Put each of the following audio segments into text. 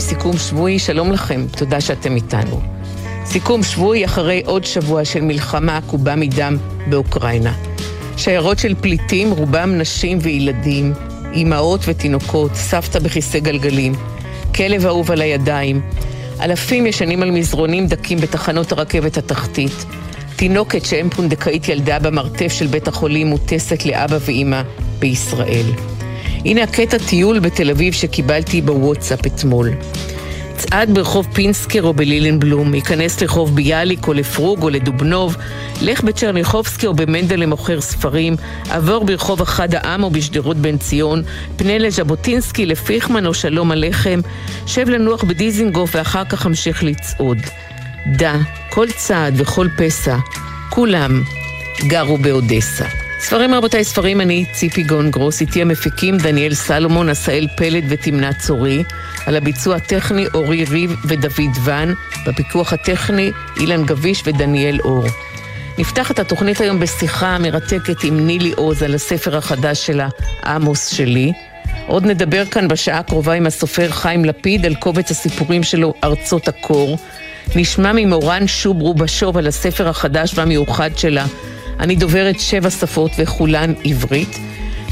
ספרים, סיכום שבועי, שלום לכם, תודה שאתם איתנו. סיכום שבועי אחרי עוד שבוע של מלחמה עקובה מדם באוקראינה. שיירות של פליטים, רובם נשים וילדים, אימהות ותינוקות, סבתא בכיסא גלגלים, כלב אהוב על הידיים, אלפים ישנים על מזרונים דקים בתחנות הרכבת התחתית, תינוקת שאם פונדקאית ילדה במרתף של בית החולים מוטסת לאבא ואימא בישראל. הנה הקטע טיול בתל אביב שקיבלתי בוואטסאפ אתמול. צעד ברחוב פינסקר או בלילנבלום, ייכנס לרחוב ביאליק או לפרוג או לדובנוב, לך בצ'רניחובסקי או במנדל למוכר ספרים, עבור ברחוב אחד העם או בשדרות בן ציון, פנה לז'בוטינסקי, לפיכמן או שלום הלחם, שב לנוח בדיזינגוף ואחר כך המשיך לצעוד. דע, כל צעד וכל פסע, כולם גרו באודסה. ספרים רבותיי, ספרים אני ציפי גון גרוס, איתי המפיקים דניאל סלומון, עשאל פלד ותמנת צורי, על הביצוע הטכני אורי ריב ודוד ון, בפיקוח הטכני אילן גביש ודניאל אור. נפתח את התוכנית היום בשיחה מרתקת עם נילי עוז על הספר החדש שלה, עמוס שלי. עוד נדבר כאן בשעה הקרובה עם הסופר חיים לפיד על קובץ הסיפורים שלו, ארצות הקור. נשמע ממורן שוב רובשוב על הספר החדש והמיוחד שלה, אני דוברת שבע שפות וכולן עברית.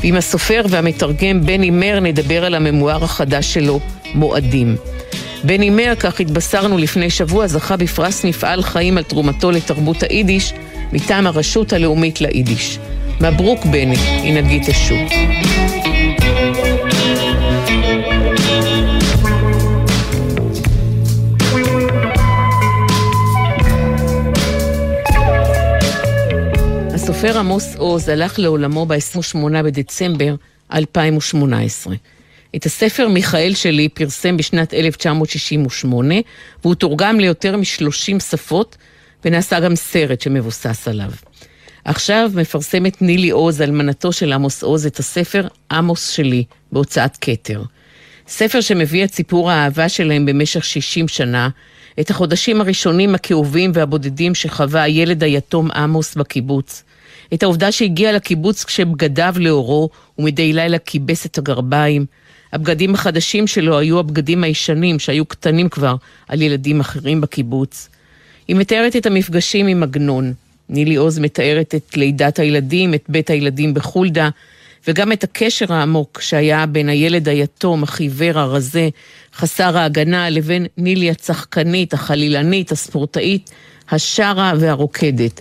ועם הסופר והמתרגם בני מר נדבר על הממואר החדש שלו, מועדים. בני מר, כך התבשרנו לפני שבוע, זכה בפרס מפעל חיים על תרומתו לתרבות היידיש מטעם הרשות הלאומית ליידיש. מברוק בני, הנה גיטה שוב. הסופר עמוס עוז הלך לעולמו ב-28 בדצמבר 2018. את הספר מיכאל שלי פרסם בשנת 1968, והוא תורגם ליותר מ-30 שפות, ונעשה גם סרט שמבוסס עליו. עכשיו מפרסמת נילי עוז, אלמנתו של עמוס עוז, את הספר עמוס שלי, בהוצאת כתר. ספר שמביא את סיפור האהבה שלהם במשך 60 שנה, את החודשים הראשונים הכאובים והבודדים שחווה הילד היתום עמוס בקיבוץ, את העובדה שהגיע לקיבוץ כשבגדיו לאורו ומדי לילה כיבס את הגרביים. הבגדים החדשים שלו היו הבגדים הישנים שהיו קטנים כבר על ילדים אחרים בקיבוץ. היא מתארת את המפגשים עם עגנון. נילי עוז מתארת את לידת הילדים, את בית הילדים בחולדה, וגם את הקשר העמוק שהיה בין הילד היתום, החיוור, הרזה, חסר ההגנה, לבין נילי הצחקנית, החלילנית, הספורטאית, השרה והרוקדת.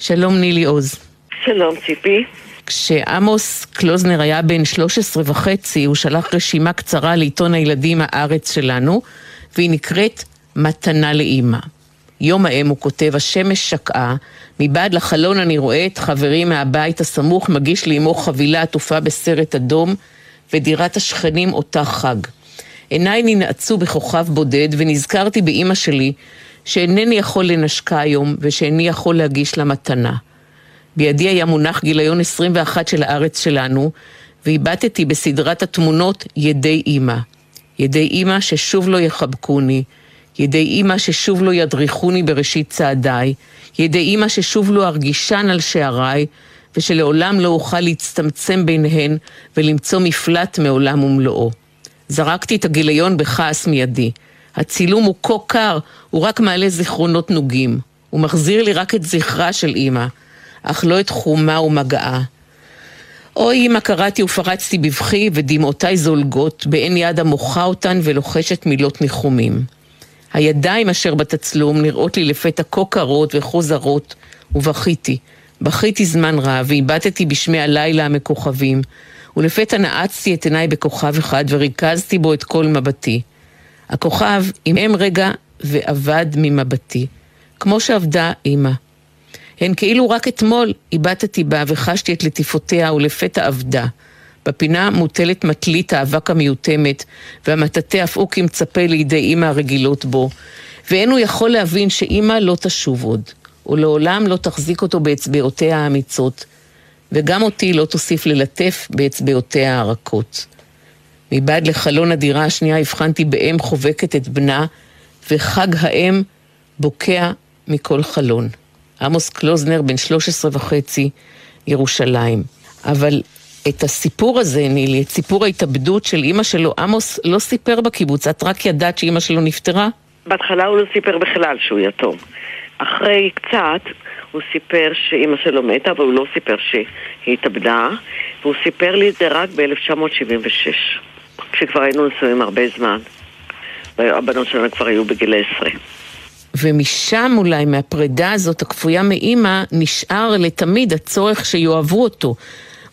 שלום נילי עוז. שלום ציפי. כשעמוס קלוזנר היה בן 13 וחצי, הוא שלח רשימה קצרה לעיתון הילדים הארץ שלנו, והיא נקראת מתנה לאימא. יום האם הוא כותב, השמש שקעה, מבעד לחלון אני רואה את חברי מהבית הסמוך מגיש לאמו חבילה עטופה בסרט אדום, ודירת השכנים אותה חג. עיניי ננעצו בכוכב בודד, ונזכרתי באימא שלי, שאינני יכול לנשקה היום, ושאיני יכול להגיש לה מתנה. בידי היה מונח גיליון 21 של הארץ שלנו, והבטתי בסדרת התמונות ידי אימא. ידי אימא ששוב לא יחבקוני, ידי אימא ששוב לא ידריכוני בראשית צעדיי, ידי אימא ששוב לא ארגישן על שעריי, ושלעולם לא אוכל להצטמצם ביניהן ולמצוא מפלט מעולם ומלואו. זרקתי את הגיליון בכעס מידי. הצילום הוא כה קר, הוא רק מעלה זיכרונות נוגים. הוא מחזיר לי רק את זכרה של אימא. אך לא את חומה ומגעה. אוי אמא קראתי ופרצתי בבכי ודמעותיי זולגות, בעין יד המוחה אותן ולוחשת מילות ניחומים. הידיים אשר בתצלום נראות לי לפתע כה קרות וכה זרות, ובכיתי. בכיתי זמן רב, והבטתי בשמי הלילה המכוכבים, ולפתע נעצתי את עיניי בכוכב אחד וריכזתי בו את כל מבטי. הכוכב עמעם רגע ואבד ממבטי, כמו שאבדה אמא. הן כאילו רק אתמול הבטתי בה וחשתי את לטיפותיה ולפתע אבדה. בפינה מוטלת מטלית האבק המיותמת, והמטאטא אף הוא כמצפה לידי אימא הרגילות בו. ואין הוא יכול להבין שאימא לא תשוב עוד, ולעולם לא תחזיק אותו באצבעותיה האמיצות, וגם אותי לא תוסיף ללטף באצבעותיה הרכות. מבעד לחלון הדירה השנייה הבחנתי באם חובקת את בנה, וחג האם בוקע מכל חלון. עמוס קלוזנר, בן 13 וחצי, ירושלים. אבל את הסיפור הזה, נילי, את סיפור ההתאבדות של אימא שלו, עמוס לא סיפר בקיבוץ, את רק ידעת שאימא שלו נפטרה? בהתחלה הוא לא סיפר בכלל שהוא יתום. אחרי קצת הוא סיפר שאימא שלו מתה, אבל הוא לא סיפר שהיא התאבדה, והוא סיפר לי את זה רק ב-1976, כשכבר היינו נשואים הרבה זמן. הבנות שלנו כבר היו בגיל עשרה. ומשם אולי, מהפרידה הזאת הכפויה מאימא, נשאר לתמיד הצורך שיאהבו אותו.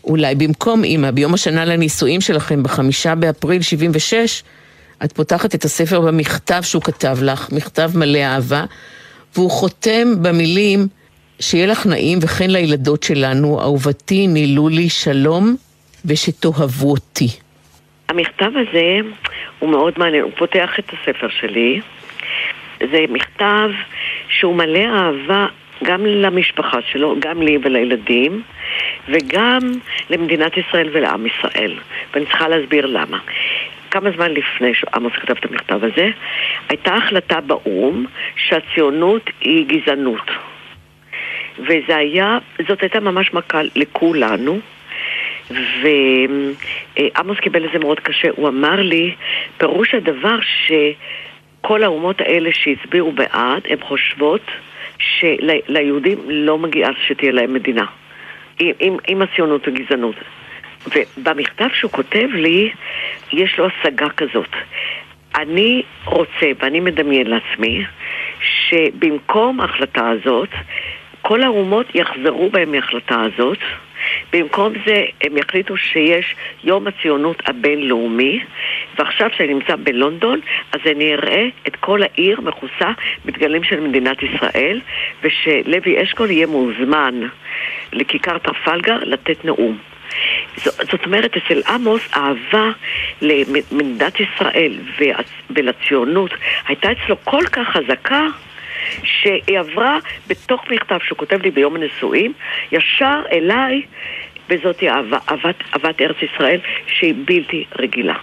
אולי במקום אימא, ביום השנה לנישואים שלכם, בחמישה באפריל 76, את פותחת את הספר במכתב שהוא כתב לך, מכתב מלא אהבה, והוא חותם במילים, שיהיה לך נעים וכן לילדות שלנו, אהובתי, נילו לי שלום, ושתאהבו אותי. המכתב הזה הוא מאוד מעניין, הוא פותח את הספר שלי. זה מכתב שהוא מלא אהבה גם למשפחה שלו, גם לי ולילדים, וגם למדינת ישראל ולעם ישראל. ואני צריכה להסביר למה. כמה זמן לפני שעמוס כתב את המכתב הזה, הייתה החלטה באו"ם שהציונות היא גזענות. וזה היה, זאת הייתה ממש מכה לכולנו. ועמוס קיבל את זה מאוד קשה. הוא אמר לי, פירוש הדבר שכל האומות האלה שהצביעו בעד, הן חושבות שליהודים לא מגיעה שתהיה להם מדינה. עם, עם, עם הציונות וגזענות. ובמכתב שהוא כותב לי, יש לו השגה כזאת. אני רוצה, ואני מדמיין לעצמי, שבמקום ההחלטה הזאת, כל האומות יחזרו בהם מההחלטה הזאת. במקום זה הם יחליטו שיש יום הציונות הבינלאומי, ועכשיו שאני נמצא בלונדון, אז אני אראה את כל העיר מכוסה בדגלים של מדינת ישראל, ושלוי אשכול יהיה מוזמן לכיכר טרפלגר לתת נאום. זאת אומרת, אצל עמוס אהבה למדינת ישראל ולציונות הייתה אצלו כל כך חזקה שהיא עברה בתוך מכתב שהוא כותב לי ביום הנישואים, ישר אליי, וזאת אהבת, אהבת ארץ ישראל שהיא בלתי רגילה.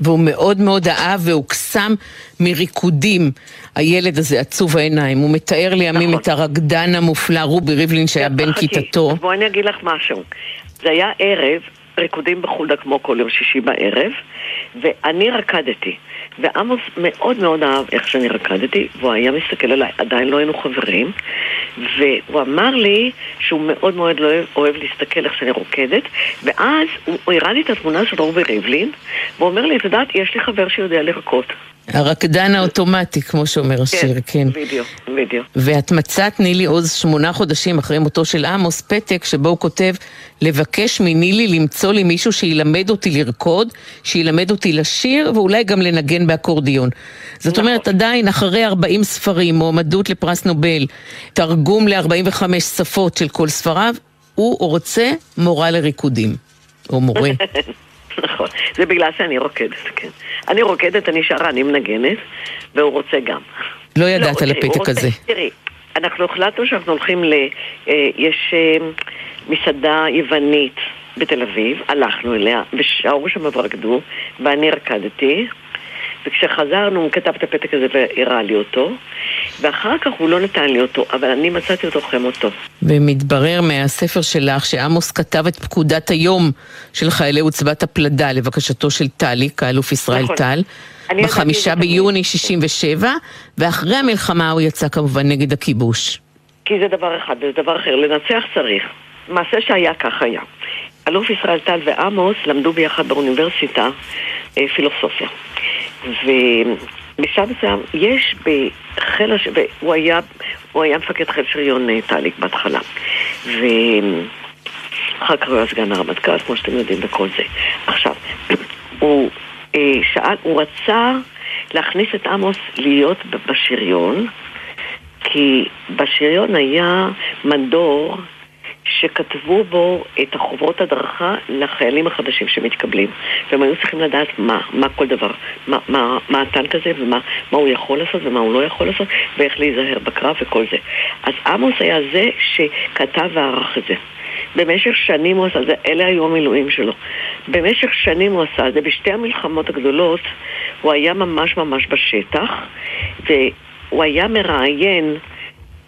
והוא מאוד מאוד אהב והוקסם מריקודים, הילד הזה עצוב העיניים. הוא מתאר לימים נכון. את הרקדן המופלא רובי ריבלין שהיה בן כיתתו. בואי אני אגיד לך משהו. זה היה ערב, ריקודים בחולדה כמו כל יום שישי בערב, ואני רקדתי. ועמוס מאוד מאוד אהב איך שאני רקדתי, והוא היה מסתכל עליי, עדיין לא היינו חברים, והוא אמר לי שהוא מאוד מאוד לא אוהב, להסתכל איך שאני רוקדת, ואז הוא הראה לי את התמונה של רובי ריבלין, והוא אומר לי, את יודעת, יש לי חבר שיודע לרקוד. הרקדן האוטומטי, כמו שאומר השיר, כן. כן, בדיוק, בדיוק. ואת מצאת נילי עוז שמונה חודשים אחרי מותו של עמוס פתק, שבו הוא כותב, לבקש מנילי למצוא לי מישהו שילמד אותי לרקוד, שילמד אותי לשיר, ואולי גם לנגן באקורדיון. זאת נכון. אומרת, עדיין, אחרי 40 ספרים, מועמדות לפרס נובל, תרגום ל-45 שפות של כל ספריו, הוא רוצה מורה לריקודים. או מורה. נכון, זה בגלל שאני רוקדת, כן. אני רוקדת, אני שרה, אני מנגנת, והוא רוצה גם. לא ידעת על הפתק הזה. תראי, אנחנו החלטנו שאנחנו הולכים ל... אה, יש אה, מסעדה יוונית בתל אביב, הלכנו אליה, ושרו שם ורקדו, ואני רקדתי. וכשחזרנו הוא כתב את הפתק הזה והראה לי אותו, ואחר כך הוא לא נתן לי אותו, אבל אני מצאתי אותו חמותו. ומתברר מהספר שלך שעמוס כתב את פקודת היום של חיילי עוצבת הפלדה לבקשתו של טליק, האלוף ישראל נכון. טל. בחמישה ביוני 67, ואחרי המלחמה הוא יצא כמובן נגד הכיבוש. כי זה דבר אחד, וזה דבר אחר. לנצח צריך. מעשה שהיה כך היה. אלוף ישראל טל ועמוס למדו ביחד באוניברסיטה אה, פילוסופיה. ובשלב מסוים יש בחיל הש... והוא היה, הוא היה מפקד חיל שריון טליק בהתחלה. ואחר כך הוא היה סגן הרמטכ"ל, כמו שאתם יודעים, וכל זה. עכשיו, הוא אה, שאל, הוא רצה להכניס את עמוס להיות בשריון, כי בשריון היה מדור שכתבו בו את החוברות הדרכה לחיילים החדשים שמתקבלים. והם היו צריכים לדעת מה, מה כל דבר, מה, מה, מה הטנק הזה ומה מה הוא יכול לעשות ומה הוא לא יכול לעשות ואיך להיזהר בקרב וכל זה. אז עמוס היה זה שכתב וערך את זה. במשך שנים הוא עשה את זה, אלה היו המילואים שלו. במשך שנים הוא עשה את זה, בשתי המלחמות הגדולות הוא היה ממש ממש בשטח, והוא היה מראיין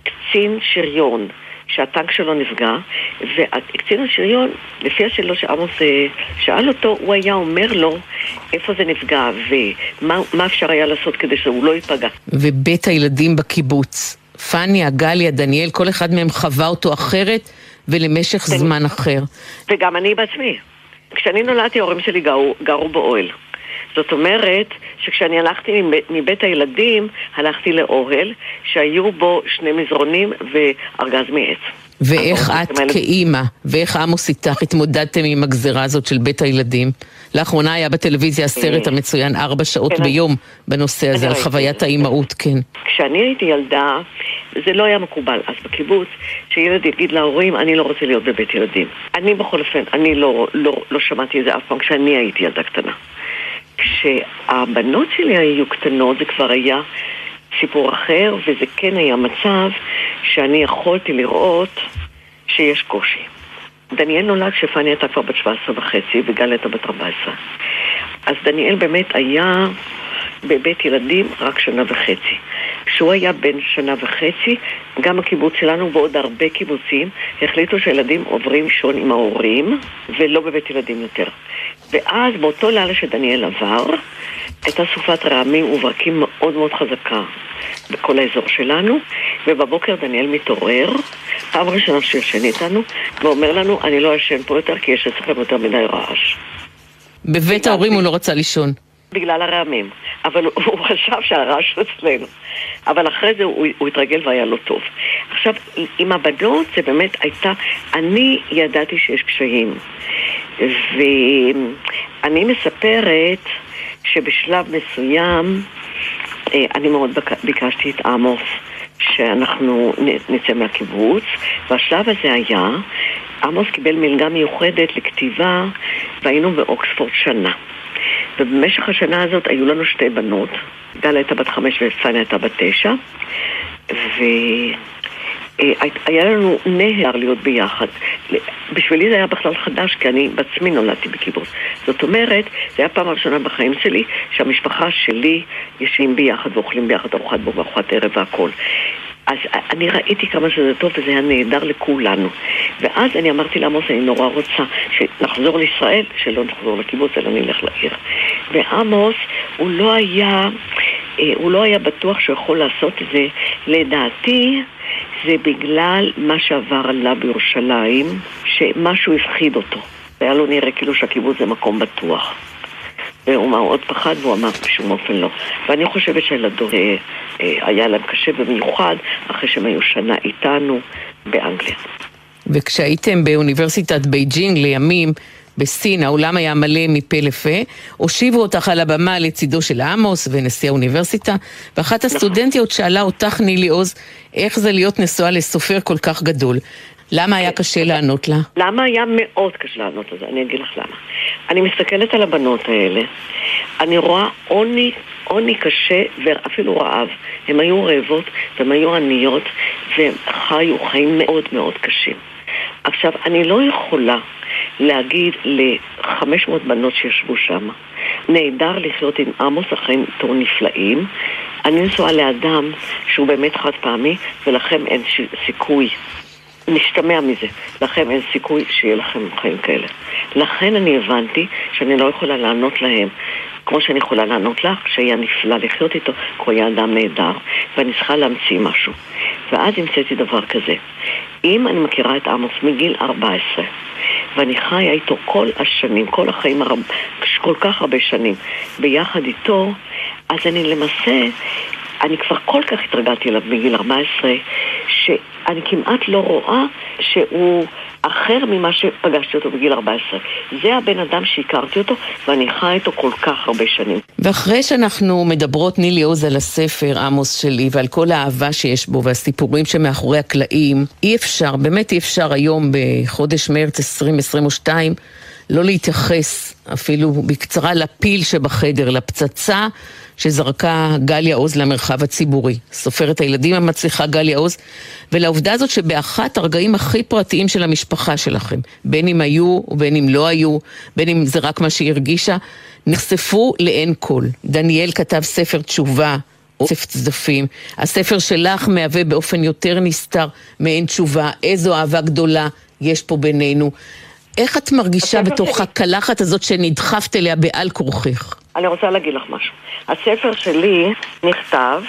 קצין שריון. שהטנק שלו נפגע, וקצין השריון, לפי השאלות שעמוס אה, שאל אותו, הוא היה אומר לו איפה זה נפגע ומה אפשר היה לעשות כדי שהוא לא ייפגע. ובית הילדים בקיבוץ, פניה, גליה, דניאל, כל אחד מהם חווה אותו אחרת ולמשך זמן אחר. וגם אני בעצמי. כשאני נולדתי ההורים שלי גרו, גרו באוהל. זאת אומרת שכשאני הלכתי מבית הילדים, הלכתי לאוהל שהיו בו שני מזרונים וארגז מעץ. ואיך את כאימא, ואיך עמוס איתך התמודדתם עם הגזרה הזאת של בית הילדים? לאחרונה היה בטלוויזיה הסרט אה, המצוין ארבע שעות כן, ביום בנושא הזה, על חוויית האימהות, כן. כשאני הייתי ילדה, זה לא היה מקובל אז בקיבוץ, שילד יגיד להורים, אני לא רוצה להיות בבית ילדים. אני בכל אופן, אני לא, לא, לא שמעתי את זה אף פעם כשאני הייתי ילדה קטנה. כשהבנות שלי היו קטנות זה כבר היה סיפור אחר, וזה כן היה מצב שאני יכולתי לראות שיש קושי. דניאל נולד כשפני הייתה כבר בת 17 וחצי וגל הייתה בת 14. אז דניאל באמת היה בבית ילדים רק שנה וחצי. כשהוא היה בן שנה וחצי, גם הקיבוץ שלנו ועוד הרבה קיבוצים החליטו שהילדים עוברים לישון עם ההורים ולא בבית ילדים יותר. ואז באותו לילה שדניאל עבר, הייתה סופת רעמים וברקים מאוד מאוד חזקה בכל האזור שלנו, ובבוקר דניאל מתעורר, פעם ראשונה שהוא ישן איתנו, ואומר לנו, אני לא ישן פה יותר כי יש אצלכם יותר מדי רעש. בבית ההורים הוא לא רצה לישון. בגלל הרעמים. אבל הוא, חשב שהרעש אצלנו. אבל אחרי זה הוא, הוא התרגל והיה לו טוב. עכשיו, עם הבנות זה באמת הייתה... אני ידעתי שיש קשיים. ואני מספרת שבשלב מסוים אה, אני מאוד ביקשתי את עמוס שאנחנו נצא מהקיבוץ, והשלב הזה היה, עמוס קיבל מלגה מיוחדת לכתיבה והיינו באוקספורד שנה. ובמשך השנה הזאת היו לנו שתי בנות, גל הייתה בת חמש ופניה הייתה בת תשע, והיה לנו נהר להיות ביחד. בשבילי זה היה בכלל חדש, כי אני בעצמי נולדתי בקיבוץ. זאת אומרת, זו הייתה פעם ראשונה בחיים שלי שהמשפחה שלי יושבים ביחד ואוכלים ביחד ארוחת בו וארוחת ערב והכל. אז אני ראיתי כמה שזה טוב וזה היה נהדר לכולנו. ואז אני אמרתי לעמוס, אני נורא רוצה שנחזור לישראל, שלא נחזור לקיבוץ, אלא נלך לעיר. ועמוס, הוא לא היה, אה, הוא לא היה בטוח שהוא יכול לעשות את זה. לדעתי, זה בגלל מה שעבר עליו בירושלים, שמשהו הפחיד אותו. והיה לו נראה כאילו שהקיבוץ זה מקום בטוח. והוא מאוד פחד והוא אמר בשום אופן לא. ואני חושבת שהילדות אה, אה, היה להם קשה במיוחד אחרי שהם היו שנה איתנו באנגליה. וכשהייתם באוניברסיטת בייג'ינג לימים, בסין, האולם היה מלא מפה לפה, הושיבו אותך על הבמה לצידו של עמוס ונשיא האוניברסיטה, ואחת נכון. הסטודנטיות שאלה אותך, נילי עוז, איך זה להיות נשואה לסופר כל כך גדול. למה היה קשה לענות לה? למה היה מאוד קשה לענות לזה? אני אגיד לך למה. אני מסתכלת על הבנות האלה, אני רואה עוני, עוני קשה ואפילו רעב. הן היו רעבות והן היו עניות והן חיו חיים מאוד מאוד קשים. עכשיו, אני לא יכולה להגיד ל-500 בנות שישבו שם, נהדר לחיות עם עמוס החיים תור נפלאים. אני נשואה לאדם שהוא באמת חד פעמי, ולכם אין סיכוי משתמע מזה. לכם אין סיכוי שיהיה לכם חיים כאלה. לכן אני הבנתי שאני לא יכולה לענות להם כמו שאני יכולה לענות לך, שהיה נפלא לחיות איתו, כי הוא היה אדם נהדר, ואני צריכה להמציא משהו. ואז המצאתי דבר כזה. אם אני מכירה את עמוס מגיל 14, ואני חיה איתו כל השנים, כל החיים הרב, כל כך הרבה שנים, ביחד איתו, אז אני למעשה, אני כבר כל כך התרגלתי אליו בגיל 14, ש... שאני כמעט לא רואה שהוא אחר ממה שפגשתי אותו בגיל 14. זה הבן אדם שהכרתי אותו, ואני חי איתו כל כך הרבה שנים. ואחרי שאנחנו מדברות, נילי עוז, על הספר עמוס שלי, ועל כל האהבה שיש בו, והסיפורים שמאחורי הקלעים, אי אפשר, באמת אי אפשר היום, בחודש מרץ 2022, לא להתייחס אפילו בקצרה לפיל שבחדר, לפצצה שזרקה גליה עוז למרחב הציבורי. סופרת הילדים המצליחה גליה עוז, ולעובדה הזאת שבאחת הרגעים הכי פרטיים של המשפחה שלכם, בין אם היו ובין אם לא היו, בין אם זה רק מה שהיא הרגישה, נחשפו לעין כל. דניאל כתב ספר תשובה, אוסף צדפים. הספר שלך מהווה באופן יותר נסתר מעין תשובה. איזו אהבה גדולה יש פה בינינו. איך את מרגישה בתוך הקלחת הזאת שנדחפת אליה בעל כורכך? אני רוצה להגיד לך משהו. הספר שלי נכתב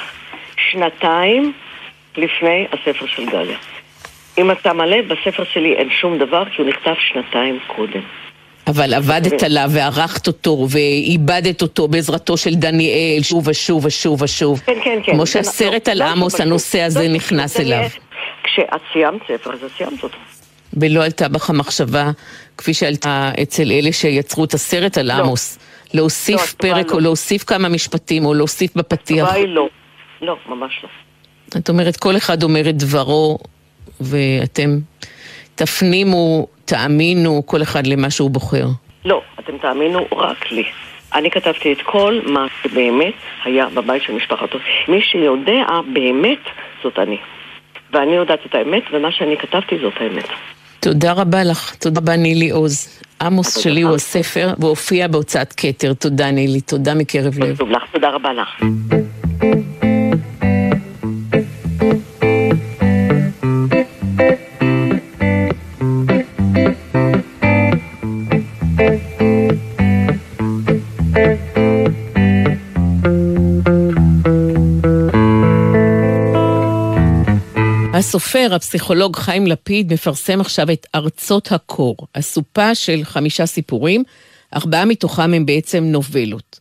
שנתיים לפני הספר של גליה. אם אתה מלא, בספר שלי אין שום דבר, כי הוא נכתב שנתיים קודם. אבל עבדת עליו וערכת אותו ועיבדת אותו בעזרתו של דניאל שוב ושוב ושוב ושוב. כן, כן, כן. כמו שהסרט על עמוס, הנושא הזה נכנס אליו. כשאת סיימת ספר, אז את סיימת אותו. ולא עלתה בך המחשבה, כפי שעלתה אצל אלה שיצרו את הסרט על עמוס, להוסיף פרק או להוסיף כמה משפטים או להוסיף בפתיח? התשובה היא לא. לא, ממש לא. את אומרת, כל אחד אומר את דברו, ואתם תפנימו, תאמינו, כל אחד למה שהוא בוחר. לא, אתם תאמינו רק לי. אני כתבתי את כל מה שבאמת היה בבית של משפחתו. מי שיודע באמת זאת אני. ואני יודעת את האמת, ומה שאני כתבתי זאת האמת. תודה רבה לך, תודה רבה נילי עוז. עמוס שלי הוא הספר, והופיע בהוצאת כתר. תודה נילי, תודה מקרב לב. תודה רבה לך. הסופר, הפסיכולוג חיים לפיד, מפרסם עכשיו את ארצות הקור, אסופה של חמישה סיפורים, ארבעה מתוכם הם בעצם נובלות.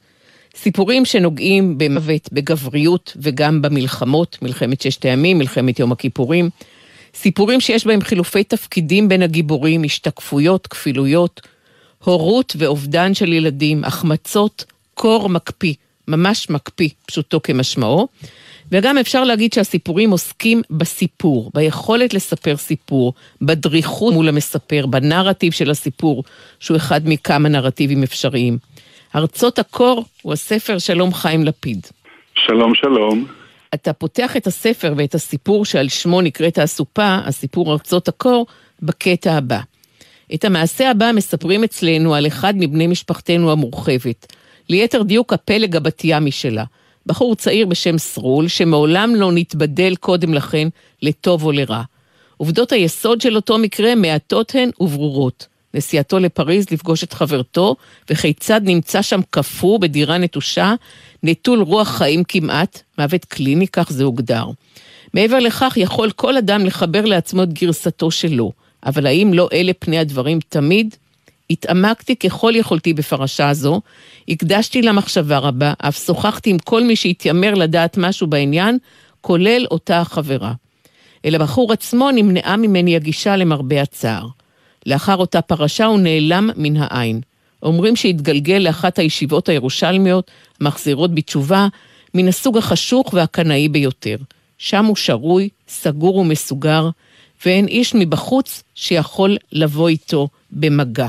סיפורים שנוגעים במוות, בגבריות וגם במלחמות, מלחמת ששת הימים, מלחמת יום הכיפורים. סיפורים שיש בהם חילופי תפקידים בין הגיבורים, השתקפויות, כפילויות, הורות ואובדן של ילדים, החמצות, קור מקפיא, ממש מקפיא, פשוטו כמשמעו. וגם אפשר להגיד שהסיפורים עוסקים בסיפור, ביכולת לספר סיפור, בדריכות מול המספר, בנרטיב של הסיפור, שהוא אחד מכמה נרטיבים אפשריים. ארצות הקור הוא הספר שלום חיים לפיד. שלום, שלום. אתה פותח את הספר ואת הסיפור שעל שמו נקראת האסופה, הסיפור ארצות הקור, בקטע הבא. את המעשה הבא מספרים אצלנו על אחד מבני משפחתנו המורחבת. ליתר דיוק הפלג הבת ימי שלה. בחור צעיר בשם סרול, שמעולם לא נתבדל קודם לכן לטוב או לרע. עובדות היסוד של אותו מקרה מעטות הן וברורות. נסיעתו לפריז לפגוש את חברתו, וכיצד נמצא שם קפוא בדירה נטושה, נטול רוח חיים כמעט, מוות קליני, כך זה הוגדר. מעבר לכך, יכול כל אדם לחבר לעצמו את גרסתו שלו, אבל האם לא אלה פני הדברים תמיד? התעמקתי ככל יכולתי בפרשה זו, הקדשתי לה מחשבה רבה, אף שוחחתי עם כל מי שהתיימר לדעת משהו בעניין, כולל אותה החברה. אל הבחור עצמו נמנעה ממני הגישה למרבה הצער. לאחר אותה פרשה הוא נעלם מן העין. אומרים שהתגלגל לאחת הישיבות הירושלמיות, מחזירות בתשובה, מן הסוג החשוך והקנאי ביותר. שם הוא שרוי, סגור ומסוגר, ואין איש מבחוץ שיכול לבוא איתו במגע.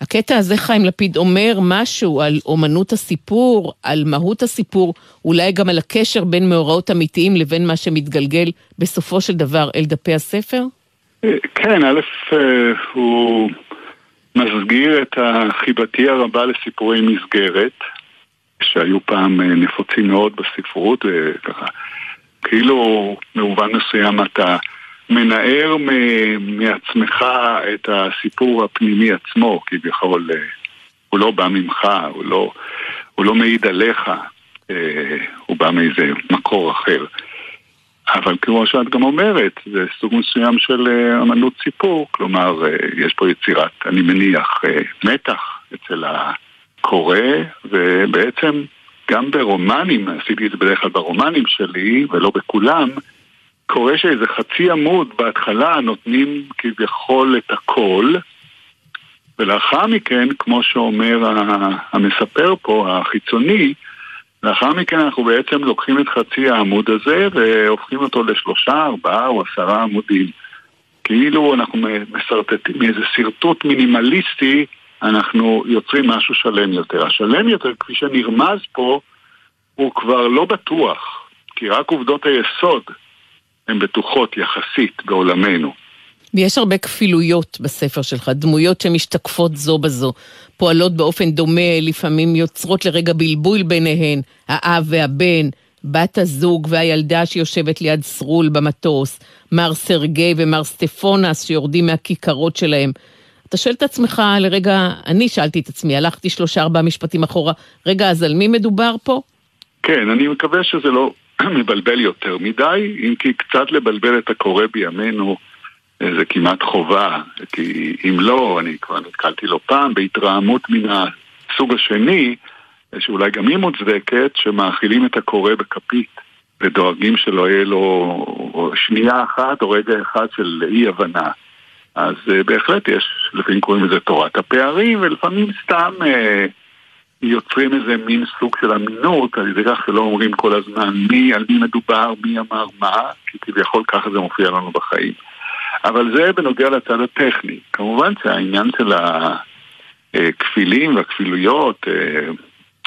הקטע הזה, חיים לפיד, אומר משהו על אומנות הסיפור, על מהות הסיפור, אולי גם על הקשר בין מאורעות אמיתיים לבין מה שמתגלגל בסופו של דבר אל דפי הספר? כן, א', אה, הוא מסגיר את החיבתי הרבה לסיפורי מסגרת, שהיו פעם אה, נפוצים מאוד בספרות, וככה, כאילו במובן מסוים אתה... מנער מעצמך את הסיפור הפנימי עצמו, כביכול אה, הוא לא בא ממך, הוא לא, הוא לא מעיד עליך, אה, הוא בא מאיזה מקור אחר. אבל כמו שאת גם אומרת, זה סוג מסוים של אה, אמנות סיפור, כלומר, יש פה יצירת, אני מניח, מתח אצל הקורא, ובעצם גם ברומנים, עשיתי את זה בדרך כלל ברומנים שלי, ולא בכולם, קורה שאיזה חצי עמוד בהתחלה נותנים כביכול את הכל, ולאחר מכן, כמו שאומר המספר פה, החיצוני, לאחר מכן אנחנו בעצם לוקחים את חצי העמוד הזה והופכים אותו לשלושה, ארבעה או עשרה עמודים. כאילו אנחנו משרטטים מאיזה שרטוט מינימליסטי, אנחנו יוצרים משהו שלם יותר. השלם יותר, כפי שנרמז פה, הוא כבר לא בטוח, כי רק עובדות היסוד הן בטוחות יחסית בעולמנו. ויש הרבה כפילויות בספר שלך, דמויות שמשתקפות זו בזו, פועלות באופן דומה, לפעמים יוצרות לרגע בלבול ביניהן, האב והבן, בת הזוג והילדה שיושבת ליד סרול במטוס, מר סרגי ומר סטפונס שיורדים מהכיכרות שלהם. אתה שואל את עצמך לרגע, אני שאלתי את עצמי, הלכתי שלושה ארבעה משפטים אחורה, רגע, אז על מי מדובר פה? כן, אני מקווה שזה לא מבלבל יותר מדי, אם כי קצת לבלבל את הקורא בימינו. זה כמעט חובה, כי אם לא, אני כבר נתקלתי לא פעם בהתרעמות מן הסוג השני, שאולי גם היא מוצדקת, שמאכילים את הקורא בכפית ודואגים שלא יהיה לו שנייה אחת או רגע אחד של אי הבנה. אז uh, בהחלט יש, לפעמים קוראים לזה תורת הפערים, ולפעמים סתם uh, יוצרים איזה מין סוג של אמינות, על ידי כך שלא אומרים כל הזמן מי, על מי מדובר, מי אמר מה, כי כביכול ככה זה מופיע לנו בחיים. אבל זה בנוגע לצד הטכני. כמובן שהעניין של הכפילים והכפילויות, אה,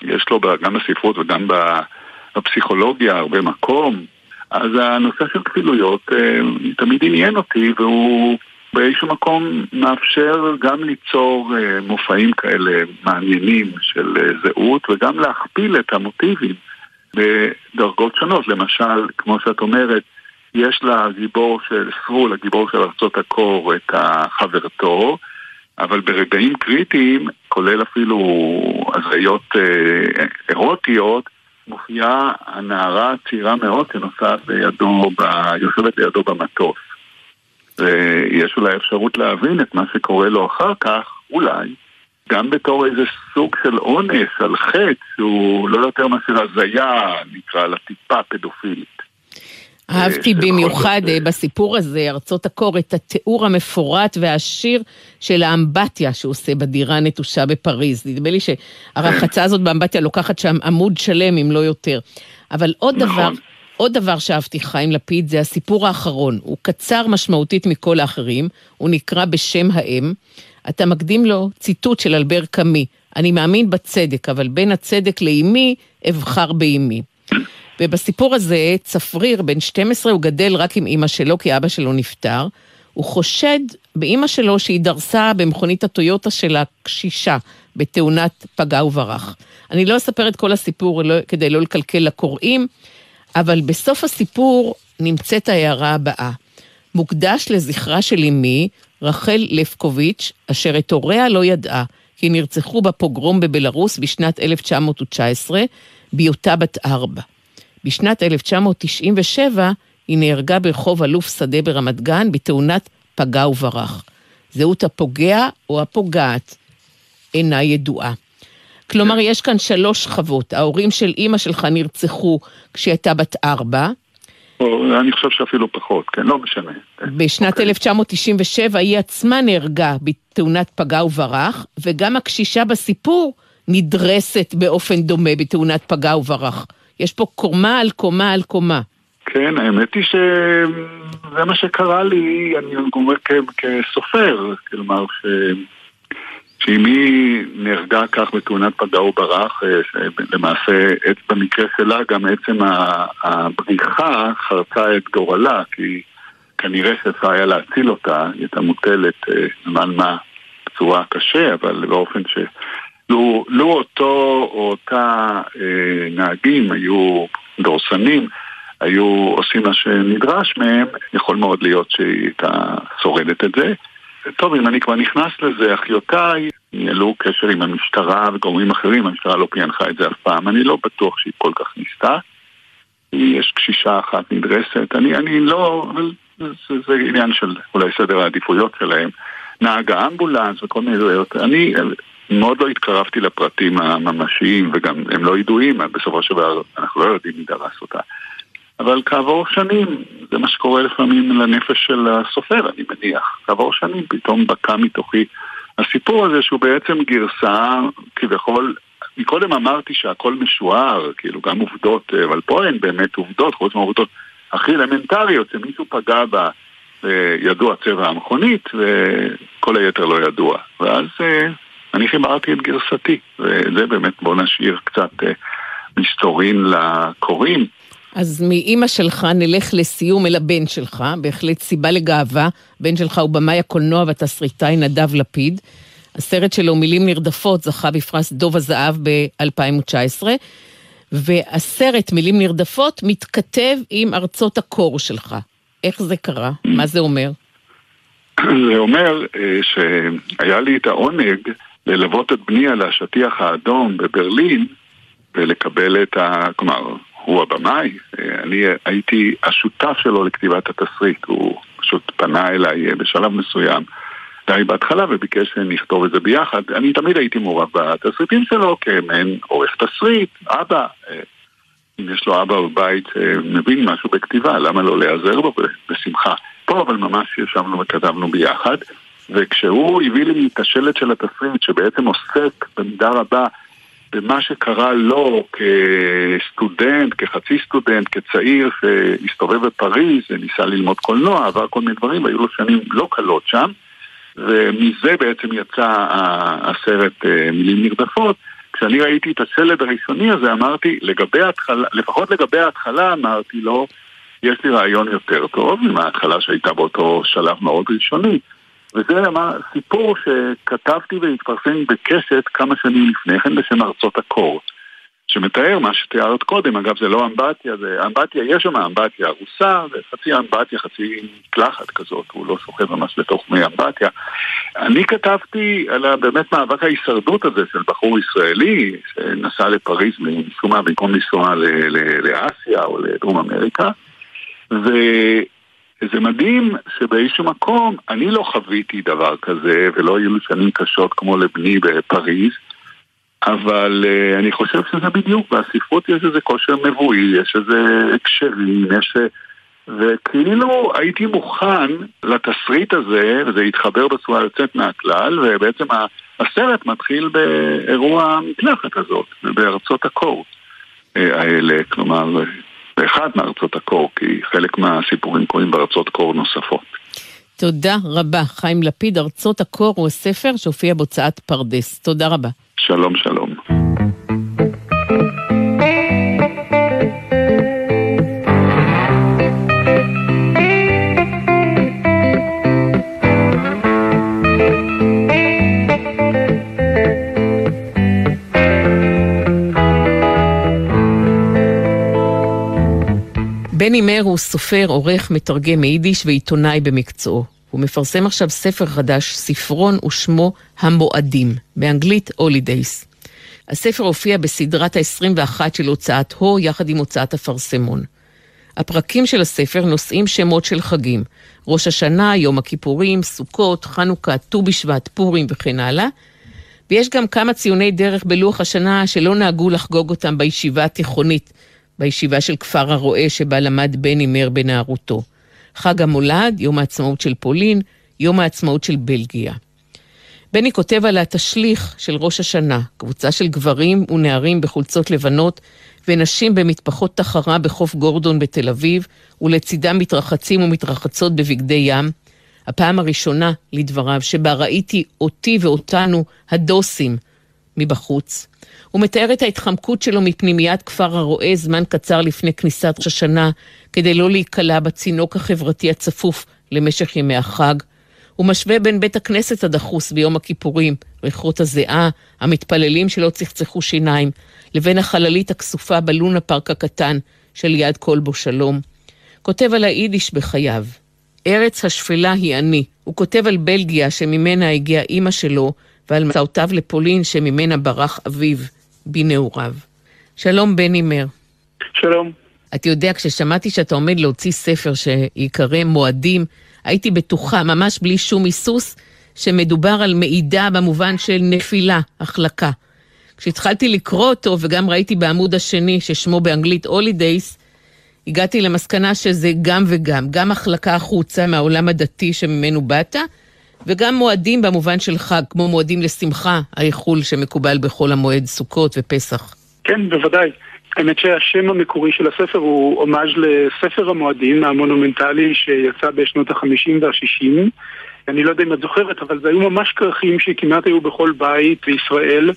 יש לו גם בספרות וגם בפסיכולוגיה הרבה מקום. אז הנושא של כפילויות אה, תמיד עניין אותי, והוא באיזשהו מקום מאפשר גם ליצור אה, מופעים כאלה מעניינים של זהות, וגם להכפיל את המוטיבים בדרגות שונות. למשל, כמו שאת אומרת, יש לגיבור של סרול, הגיבור של ארצות הקור, את חברתו, אבל ברגעים קריטיים, כולל אפילו הזיות אה, אירוטיות, מופיעה הנערה הצעירה מאוד שנוסעת לידו, ב... יושבת לידו במטוס. ויש אולי אפשרות להבין את מה שקורה לו אחר כך, אולי, גם בתור איזה סוג של אונס על חטא שהוא לא יותר מאשר הזיה, נקרא לה טיפה פדופילית. אהבתי במיוחד אה, בסיפור הזה, ארצות הקור, את התיאור המפורט והעשיר של האמבטיה שהוא עושה בדירה הנטושה בפריז. נדמה לי שהרחצה הזאת באמבטיה לוקחת שם עמוד שלם, אם לא יותר. אבל עוד נכון. דבר, עוד דבר שאהבתי, חיים לפיד, זה הסיפור האחרון. הוא קצר משמעותית מכל האחרים, הוא נקרא בשם האם. אתה מקדים לו ציטוט של אלבר קאמי, אני מאמין בצדק, אבל בין הצדק לאימי, אבחר באימי. ובסיפור הזה, צפריר, בן 12, הוא גדל רק עם אימא שלו, כי אבא שלו נפטר. הוא חושד באימא שלו שהיא דרסה במכונית הטויוטה של הקשישה בתאונת פגע וברח. אני לא אספר את כל הסיפור לא, כדי לא לקלקל לקוראים, אבל בסוף הסיפור נמצאת ההערה הבאה. מוקדש לזכרה של אמי, רחל לפקוביץ', אשר את הוריה לא ידעה, כי נרצחו בפוגרום בבלארוס בשנת 1919, בהיותה בת ארבע. בשנת 1997 היא נהרגה ברחוב אלוף שדה ברמת גן בתאונת פגע וברח. זהות הפוגע או הפוגעת אינה ידועה. כלומר, יש כאן שלוש שכבות. ההורים של אימא שלך נרצחו כשהיא הייתה בת ארבע. אני חושב שאפילו פחות, כן, לא משנה. בשנת 1997 אוקיי. היא עצמה נהרגה בתאונת פגע וברח, וגם הקשישה בסיפור נדרסת באופן דומה בתאונת פגע וברח. יש פה קומה על קומה על קומה. כן, האמת היא שזה מה שקרה לי, אני אומר כסופר, כלומר ש... שאמי נהרגה כך בתאונת פגע וברח, אה, למעשה במקרה שלה גם עצם הבריחה חרצה את גורלה, כי כנראה שאפשר היה להציל אותה, היא הייתה מוטלת זמן אה, מה בצורה קשה, אבל באופן ש... לו, לו אותו או אותה אה, נהגים היו דורסנים, היו עושים מה שנדרש מהם, יכול מאוד להיות שהיא הייתה שורדת את זה. טוב, אם אני כבר נכנס לזה, אחיותיי ניהלו קשר עם המשטרה וגורמים אחרים, המשטרה לא פענחה את זה אף פעם, אני לא בטוח שהיא כל כך ניסתה. יש קשישה אחת נדרסת, אני, אני לא, אבל זה, זה עניין של אולי סדר העדיפויות שלהם. נהג האמבולנס וכל מיני דברים, אני מאוד לא התקרבתי לפרטים הממשיים, וגם הם לא ידועים, בסופו של דבר אנחנו לא יודעים מי דרס אותה. אבל כעבור שנים זה מה שקורה לפעמים לנפש של הסופר, אני מניח. כעבור שנים פתאום בקע מתוכי הסיפור הזה שהוא בעצם גרסה כביכול מקודם אמרתי שהכל משוער, כאילו גם עובדות, אבל פה אין באמת עובדות, חוץ מהעובדות הכי אלמנטריות, שמישהו פגע בה, ידוע צבע המכונית, וכל היתר לא ידוע. ואז אה, אני חיברתי את גרסתי, וזה באמת, בוא נשאיר קצת אה, מסתורין לקוראים. אז מאימא שלך נלך לסיום אל הבן שלך, בהחלט סיבה לגאווה. בן שלך הוא במאי הקולנוע והתסריטאי נדב לפיד. הסרט שלו, מילים נרדפות, זכה בפרס דוב הזהב ב-2019. והסרט, מילים נרדפות, מתכתב עם ארצות הקור שלך. איך זה קרה? מה זה אומר? זה אומר אה, שהיה לי את העונג ללוות את בני על השטיח האדום בברלין ולקבל את ה... כלומר, הוא הבמאי, אה, אני הייתי השותף שלו לכתיבת התסריט, הוא פשוט פנה אליי אה, בשלב מסוים די בהתחלה וביקש שנכתוב את זה ביחד. אני תמיד הייתי מעורב בתסריטים שלו כמעין עורך תסריט, אבא. אה, אם יש לו אבא בבית מבין משהו בכתיבה, למה לא להיעזר בו בשמחה. פה אבל ממש ישבנו וכתבנו ביחד, וכשהוא הביא לי את השלט של התסריט שבעצם עוסק במידה רבה במה שקרה לו כסטודנט, כחצי סטודנט, כצעיר שהסתובב בפריז, ניסה ללמוד קולנוע, עבר כל מיני דברים, והיו לו שנים לא קלות שם, ומזה בעצם יצא הסרט אה, מילים נרדפות. כשאני ראיתי את השלד הראשוני הזה, אמרתי, לגבי ההתחלה, לפחות לגבי ההתחלה אמרתי לו, יש לי רעיון יותר טוב מההתחלה שהייתה באותו שלב מאוד ראשוני. וזה סיפור שכתבתי והתפרסם בקשת כמה שנים לפני כן בשם ארצות הקור. שמתאר מה שתיארת קודם, אגב זה לא אמבטיה, זה אמבטיה, יש שם אמבטיה ארוסה וחצי אמבטיה, חצי קלחת כזאת, הוא לא שוחה ממש לתוך מי אמבטיה. אני כתבתי על באמת מאבק ההישרדות הזה של בחור ישראלי שנסע לפריז משום מה במקום לנסוע לאסיה או לדרום אמריקה, וזה מדהים שבאיזשהו מקום אני לא חוויתי דבר כזה ולא היו לי שנים קשות כמו לבני בפריז אבל uh, אני חושב שזה בדיוק, בספרות יש איזה כושר מבואי, יש איזה הקשרים, יש... וכאילו הייתי מוכן לתסריט הזה, וזה התחבר בצורה יוצאת מהכלל, ובעצם הסרט מתחיל באירוע המקלחת הזאת, בארצות הקור אה, האלה, כלומר, באחד מארצות הקור, כי חלק מהסיפורים קורים בארצות קור נוספות. תודה רבה. חיים לפיד, ארצות הקור הוא הספר שהופיע בהוצאת פרדס. תודה רבה. שלום שלום. בני מר הוא סופר, עורך, מתרגם מיידיש ועיתונאי במקצועו. הוא מפרסם עכשיו ספר חדש, ספרון ושמו המועדים, באנגלית הולידייס. הספר הופיע בסדרת ה-21 של הוצאת הו, יחד עם הוצאת אפרסמון. הפרקים של הספר נושאים שמות של חגים, ראש השנה, יום הכיפורים, סוכות, חנוכה, ט"ו בשבט, פורים וכן הלאה, ויש גם כמה ציוני דרך בלוח השנה שלא נהגו לחגוג אותם בישיבה התיכונית, בישיבה של כפר הרועה שבה למד בני מר בנערותו. חג המולד, יום העצמאות של פולין, יום העצמאות של בלגיה. בני כותב על התשליך של ראש השנה, קבוצה של גברים ונערים בחולצות לבנות ונשים במטפחות תחרה בחוף גורדון בתל אביב, ולצידם מתרחצים ומתרחצות בבגדי ים. הפעם הראשונה, לדבריו, שבה ראיתי אותי ואותנו, הדוסים, מבחוץ. הוא מתאר את ההתחמקות שלו מפנימיית כפר הרועה זמן קצר לפני כניסת ראש השנה, כדי לא להיקלע בצינוק החברתי הצפוף למשך ימי החג. הוא משווה בין בית הכנסת הדחוס ביום הכיפורים, ריחות הזיעה, המתפללים שלא צחצחו שיניים, לבין החללית הכסופה בלונה פארק הקטן שליד כלבו שלום. כותב על היידיש בחייו. ארץ השפלה היא אני. הוא כותב על בלגיה שממנה הגיעה אימא שלו, ועל מסעותיו לפולין שממנה ברח אביו בנעוריו. שלום בני מר. שלום. אתה יודע, כששמעתי שאתה עומד להוציא ספר שיקרא מועדים, הייתי בטוחה, ממש בלי שום היסוס, שמדובר על מעידה במובן של נפילה, החלקה. כשהתחלתי לקרוא אותו, וגם ראיתי בעמוד השני, ששמו באנגלית הולידייס, הגעתי למסקנה שזה גם וגם, גם החלקה החוצה מהעולם הדתי שממנו באת, וגם מועדים במובן של חג, כמו מועדים לשמחה, האיחול שמקובל בחול המועד סוכות ופסח. כן, בוודאי. האמת שהשם המקורי של הספר הוא הומאז' לספר המועדים המונומנטלי שיצא בשנות החמישים והשישים. אני לא יודע אם את זוכרת, אבל זה היו ממש כרכים שכמעט היו בכל בית בישראל.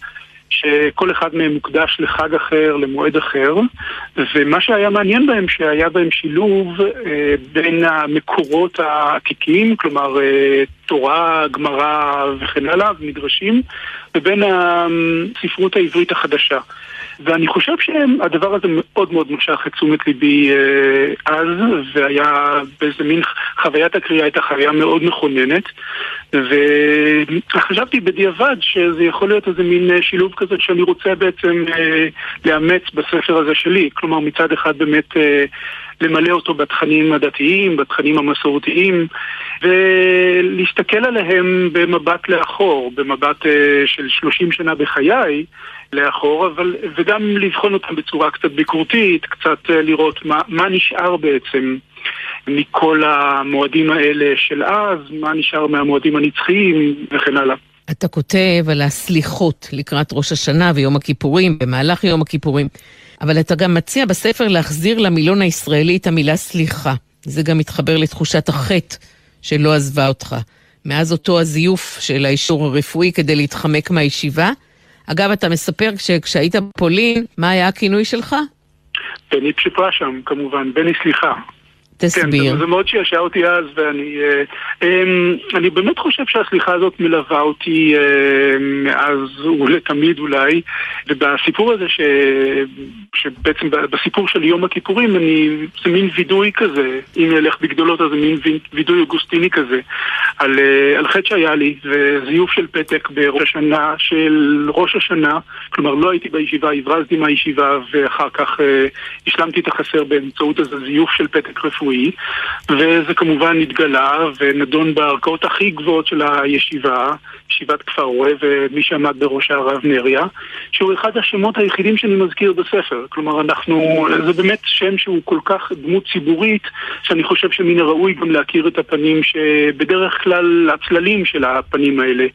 שכל אחד מהם מוקדש לחג אחר, למועד אחר, ומה שהיה מעניין בהם, שהיה בהם שילוב אה, בין המקורות העתיקים, כלומר אה, תורה, גמרא וכן הלאה, ומדרשים, ובין הספרות העברית החדשה. ואני חושב שהדבר הזה מאוד מאוד משך את תשומת ליבי אה, אז, והיה באיזה מין חוויית הקריאה הייתה חוויה מאוד מכוננת, וחשבתי בדיעבד שזה יכול להיות איזה מין אה, שילוב כזה שאני רוצה בעצם אה, לאמץ בספר הזה שלי. כלומר, מצד אחד באמת למלא אותו בתכנים הדתיים, בתכנים המסורתיים, ולהסתכל עליהם במבט לאחור, במבט של 30 שנה בחיי. לאחור, אבל, וגם לבחון אותם בצורה קצת ביקורתית, קצת אה, לראות מה, מה נשאר בעצם מכל המועדים האלה של אז, מה נשאר מהמועדים הנצחיים וכן הלאה. אתה כותב על הסליחות לקראת ראש השנה ויום הכיפורים, במהלך יום הכיפורים, אבל אתה גם מציע בספר להחזיר למילון הישראלי את המילה סליחה. זה גם מתחבר לתחושת החטא שלא עזבה אותך. מאז אותו הזיוף של האישור הרפואי כדי להתחמק מהישיבה, אגב, אתה מספר שכשהיית בפולין, מה היה הכינוי שלך? בני פשיפה שם, כמובן, בני סליחה. תסביר. כן, זה מאוד שעשע אותי אז, ואני אה, אה, אני באמת חושב שהסליחה הזאת מלווה אותי אה, מאז ולתמיד אולי, ובסיפור הזה, ש, שבעצם בסיפור של יום הכיפורים, אני, זה מין וידוי כזה, אם נלך בגדולות, אז זה מין וידוי אוגוסטיני כזה, על, על חטא שהיה לי, וזיוף של פתק בראש השנה של ראש השנה, כלומר לא הייתי בישיבה, הברזתי מהישיבה, ואחר כך השלמתי את החסר באמצעות איזה זיוף של פתק רפואי. רפואי, וזה כמובן נתגלה ונדון בערכאות הכי גבוהות של הישיבה, ישיבת כפר רואה, ומי שעמד בראשה הרב נריה, שהוא אחד השמות היחידים שאני מזכיר בספר. כלומר, אנחנו, זה באמת שם שהוא כל כך דמות ציבורית, שאני חושב שמן הראוי גם להכיר את הפנים שבדרך כלל הצללים של הפנים האלה.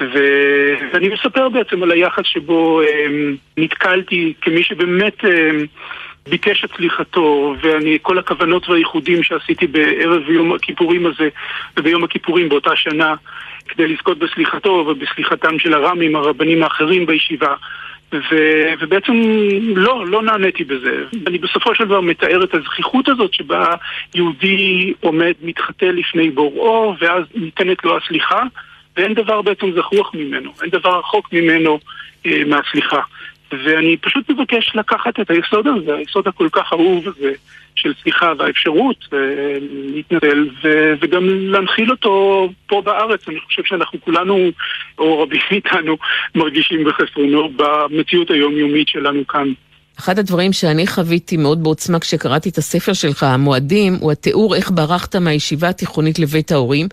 ואני מספר בעצם על היחס שבו אה, נתקלתי כמי שבאמת... אה, ביקש את סליחתו, ואני, כל הכוונות והייחודים שעשיתי בערב יום הכיפורים הזה, וביום הכיפורים באותה שנה, כדי לזכות בסליחתו ובסליחתם של הר"מים, הרבנים האחרים בישיבה. ו, ובעצם לא, לא נעניתי בזה. אני בסופו של דבר מתאר את הזכיחות הזאת שבה יהודי עומד, מתחטא לפני בוראו, ואז ניתנת לו הסליחה, ואין דבר בעצם זכוח ממנו, אין דבר רחוק ממנו אה, מהסליחה. ואני פשוט מבקש לקחת את היסוד הזה, היסוד הכל כך אהוב הזה של שיחה והאפשרות אה, להתנצל וגם להנחיל אותו פה בארץ. אני חושב שאנחנו כולנו, או רבים מאיתנו, מרגישים בחסרונו במציאות היומיומית שלנו כאן. אחד הדברים שאני חוויתי מאוד בעוצמה כשקראתי את הספר שלך, המועדים, הוא התיאור איך ברחת מהישיבה התיכונית לבית ההורים,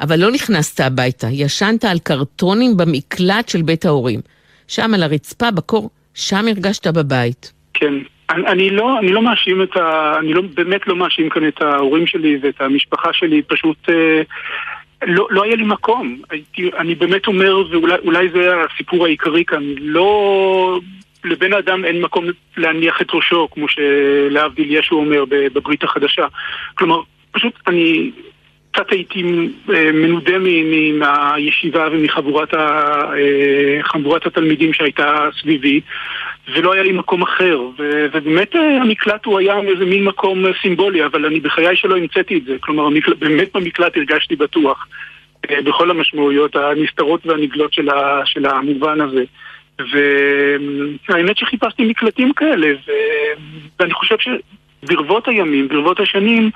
אבל לא נכנסת הביתה, ישנת על קרטונים במקלט של בית ההורים. שם על הרצפה בקור שם הרגשת בבית. כן. אני, אני לא, אני לא מאשים את ה... אני לא, באמת לא מאשים כאן את ההורים שלי ואת המשפחה שלי, פשוט... אה, לא, לא היה לי מקום. הייתי, אני באמת אומר, ואולי זה הסיפור העיקרי כאן, לא... לבן אדם אין מקום להניח את ראשו, כמו שלהבדיל ישו אומר בברית החדשה. כלומר, פשוט אני קצת הייתי אה, מנודה מהישיבה ומחבורת אה, התלמידים שהייתה סביבי ולא היה לי מקום אחר. ובאמת אה, המקלט הוא היה איזה מין מקום סימבולי אבל אני בחיי שלא המצאתי את זה. כלומר המקל... באמת במקלט הרגשתי בטוח בכל המשמעויות הנסתרות והנגלות של, ה... של המובן הזה. והאמת שחיפשתי מקלטים כאלה ו... ואני חושב ש... ברבות הימים, ברבות השנים,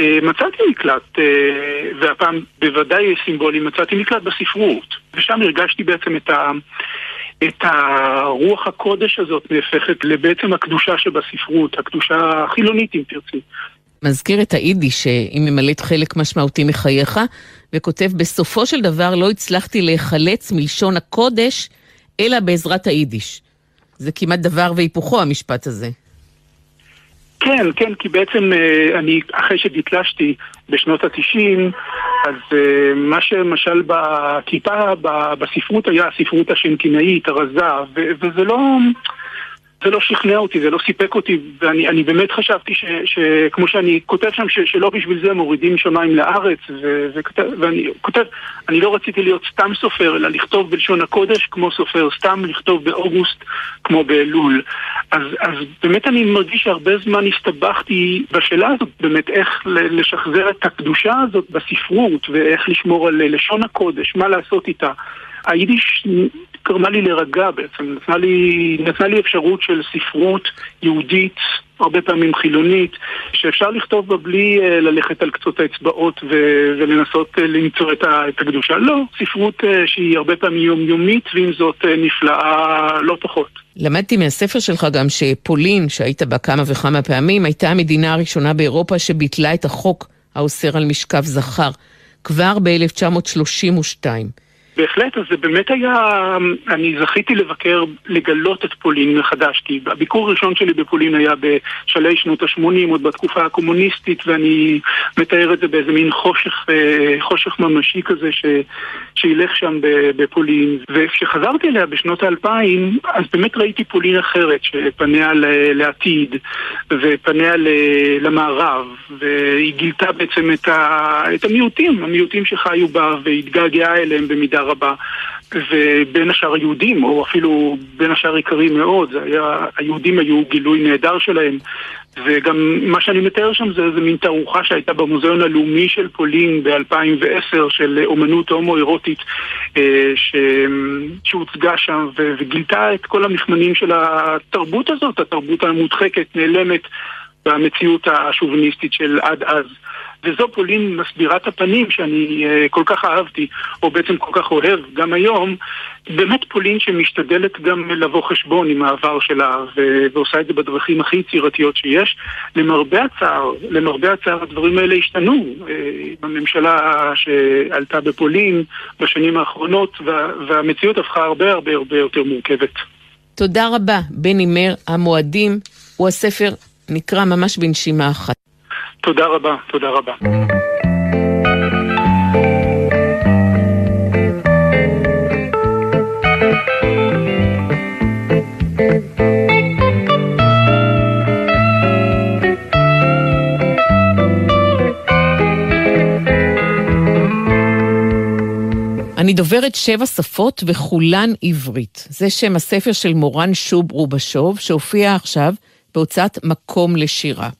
אה, מצאתי מקלט, אה, והפעם בוודאי סימבולי, מצאתי מקלט בספרות. ושם הרגשתי בעצם את ה... את הרוח הקודש הזאת נהפכת לבעצם הקדושה שבספרות, הקדושה החילונית אם תרצי. מזכיר את היידיש שהיא ממלאת חלק משמעותי מחייך, וכותב, בסופו של דבר לא הצלחתי להיחלץ מלשון הקודש, אלא בעזרת היידיש. זה כמעט דבר והיפוכו המשפט הזה. כן, כן, כי בעצם אה, אני, אחרי שדתלשתי בשנות התשעים, אז אה, מה שלמשל בכיפה, בספרות היה הספרות השנקינאית, הרזה, וזה לא... זה לא שכנע אותי, זה לא סיפק אותי, ואני באמת חשבתי שכמו שאני כותב שם, ש, שלא בשביל זה מורידים שמיים לארץ, ו, וכתב, ואני כותב, אני לא רציתי להיות סתם סופר, אלא לכתוב בלשון הקודש כמו סופר, סתם לכתוב באוגוסט כמו באלול. אז, אז באמת אני מרגיש שהרבה זמן הסתבכתי בשאלה הזאת, באמת איך לשחזר את הקדושה הזאת בספרות, ואיך לשמור על לשון הקודש, מה לעשות איתה. היידיש גרמה לי להירגע בעצם, נתנה לי, נתנה לי אפשרות של ספרות יהודית, הרבה פעמים חילונית, שאפשר לכתוב בה בלי uh, ללכת על קצות האצבעות ו- ולנסות uh, למצוא את, ה- את הקדושה. לא, ספרות uh, שהיא הרבה פעמים יומיומית, ועם זאת נפלאה לא פחות. למדתי מהספר שלך גם שפולין, שהיית בה כמה וכמה פעמים, הייתה המדינה הראשונה באירופה שביטלה את החוק האוסר על משכב זכר, כבר ב-1932. בהחלט, אז זה באמת היה, אני זכיתי לבקר, לגלות את פולין מחדש, כי הביקור הראשון שלי בפולין היה בשלהי שנות ה-80, עוד בתקופה הקומוניסטית, ואני מתאר את זה באיזה מין חושך, אה, חושך ממשי כזה ש, שילך שם בפולין. וכשחזרתי אליה בשנות האלפיים, אז באמת ראיתי פולין אחרת, שפניה לעתיד, ופניה למערב, והיא גילתה בעצם את, ה, את המיעוטים, המיעוטים שחיו בה, והתגעגעה אליהם במידה רבה, ובין השאר היהודים, או אפילו בין השאר עיקרים מאוד, היה, היהודים היו גילוי נהדר שלהם, וגם מה שאני מתאר שם זה איזה מין תערוכה שהייתה במוזיאון הלאומי של פולין ב-2010 של אומנות הומו-אירוטית אה, ש... שהוצגה שם וגילתה את כל המכמנים של התרבות הזאת, התרבות המודחקת, נעלמת במציאות השוביניסטית של עד אז. וזו פולין מסבירת הפנים שאני uh, כל כך אהבתי, או בעצם כל כך אוהב גם היום, באמת פולין שמשתדלת גם לבוא חשבון עם העבר שלה, ו- ועושה את זה בדרכים הכי יצירתיות שיש. למרבה הצער, למרבה הצער הדברים האלה השתנו uh, בממשלה שעלתה בפולין בשנים האחרונות, וה- והמציאות הפכה הרבה הרבה הרבה יותר מורכבת. תודה רבה, בני מר. המועדים הוא הספר נקרא ממש בנשימה אחת. תודה רבה, תודה רבה. אני דוברת שבע שפות וכולן עברית. זה שם הספר של מורן שוב רובשוב, שהופיע עכשיו בהוצאת מקום לשירה.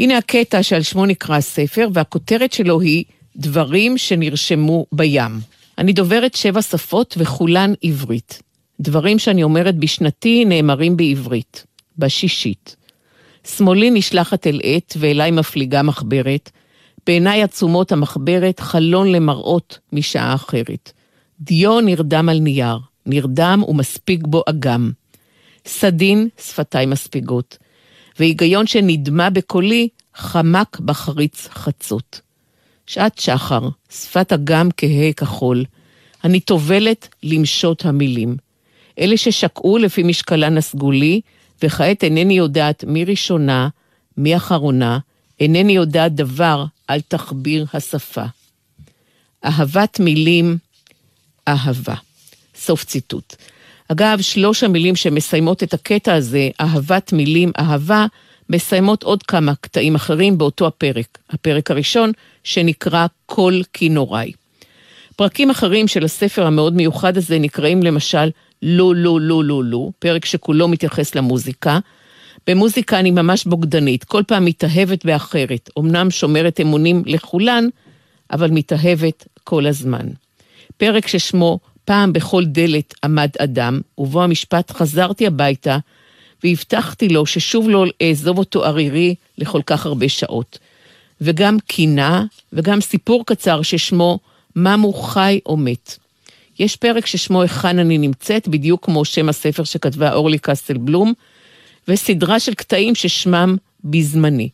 הנה הקטע שעל שמו נקרא הספר, והכותרת שלו היא דברים שנרשמו בים. אני דוברת שבע שפות וכולן עברית. דברים שאני אומרת בשנתי נאמרים בעברית, בשישית. שמאלי נשלחת אל עת ואליי מפליגה מחברת. בעיניי עצומות המחברת חלון למראות משעה אחרת. דיו נרדם על נייר, נרדם ומספיק בו אגם. סדין, שפתיי מספיגות. והיגיון שנדמה בקולי, חמק בחריץ חצות. שעת שחר, שפת אגם כהה כחול. אני טובלת למשות המילים. אלה ששקעו לפי משקלן הסגולי, וכעת אינני יודעת מי ראשונה, מי אחרונה, אינני יודעת דבר על תחביר השפה. אהבת מילים, אהבה. סוף ציטוט. אגב, שלוש המילים שמסיימות את הקטע הזה, אהבת מילים, אהבה, מסיימות עוד כמה קטעים אחרים באותו הפרק. הפרק הראשון, שנקרא "כל כינוריי". פרקים אחרים של הספר המאוד מיוחד הזה נקראים למשל "לא, לא, לא, לא, לא", פרק שכולו מתייחס למוזיקה. במוזיקה אני ממש בוגדנית, כל פעם מתאהבת באחרת, אמנם שומרת אמונים לכולן, אבל מתאהבת כל הזמן. פרק ששמו פעם בכל דלת עמד אדם, ובו המשפט חזרתי הביתה, והבטחתי לו ששוב לא אעזוב אותו ערירי לכל כך הרבה שעות. וגם קינה, וגם סיפור קצר ששמו ממו חי או מת. יש פרק ששמו היכן אני נמצאת, בדיוק כמו שם הספר שכתבה אורלי קסטל בלום, וסדרה של קטעים ששמם בזמני.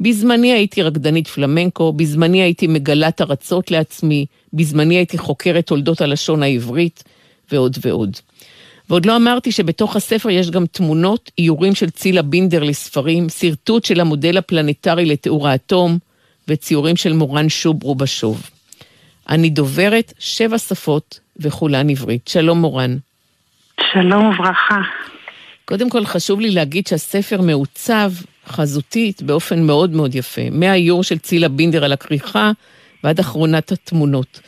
בזמני הייתי רקדנית פלמנקו, בזמני הייתי מגלת ארצות לעצמי, בזמני הייתי חוקרת תולדות הלשון העברית, ועוד ועוד. ועוד לא אמרתי שבתוך הספר יש גם תמונות, איורים של צילה בינדר לספרים, שרטוט של המודל הפלנטרי לתיאור האטום, וציורים של מורן שוברו בשוב. אני דוברת שבע שפות וכולן עברית. שלום מורן. שלום וברכה. קודם כל חשוב לי להגיד שהספר מעוצב חזותית באופן מאוד מאוד יפה. מהאיור של צילה בינדר על הכריכה ועד אחרונת התמונות.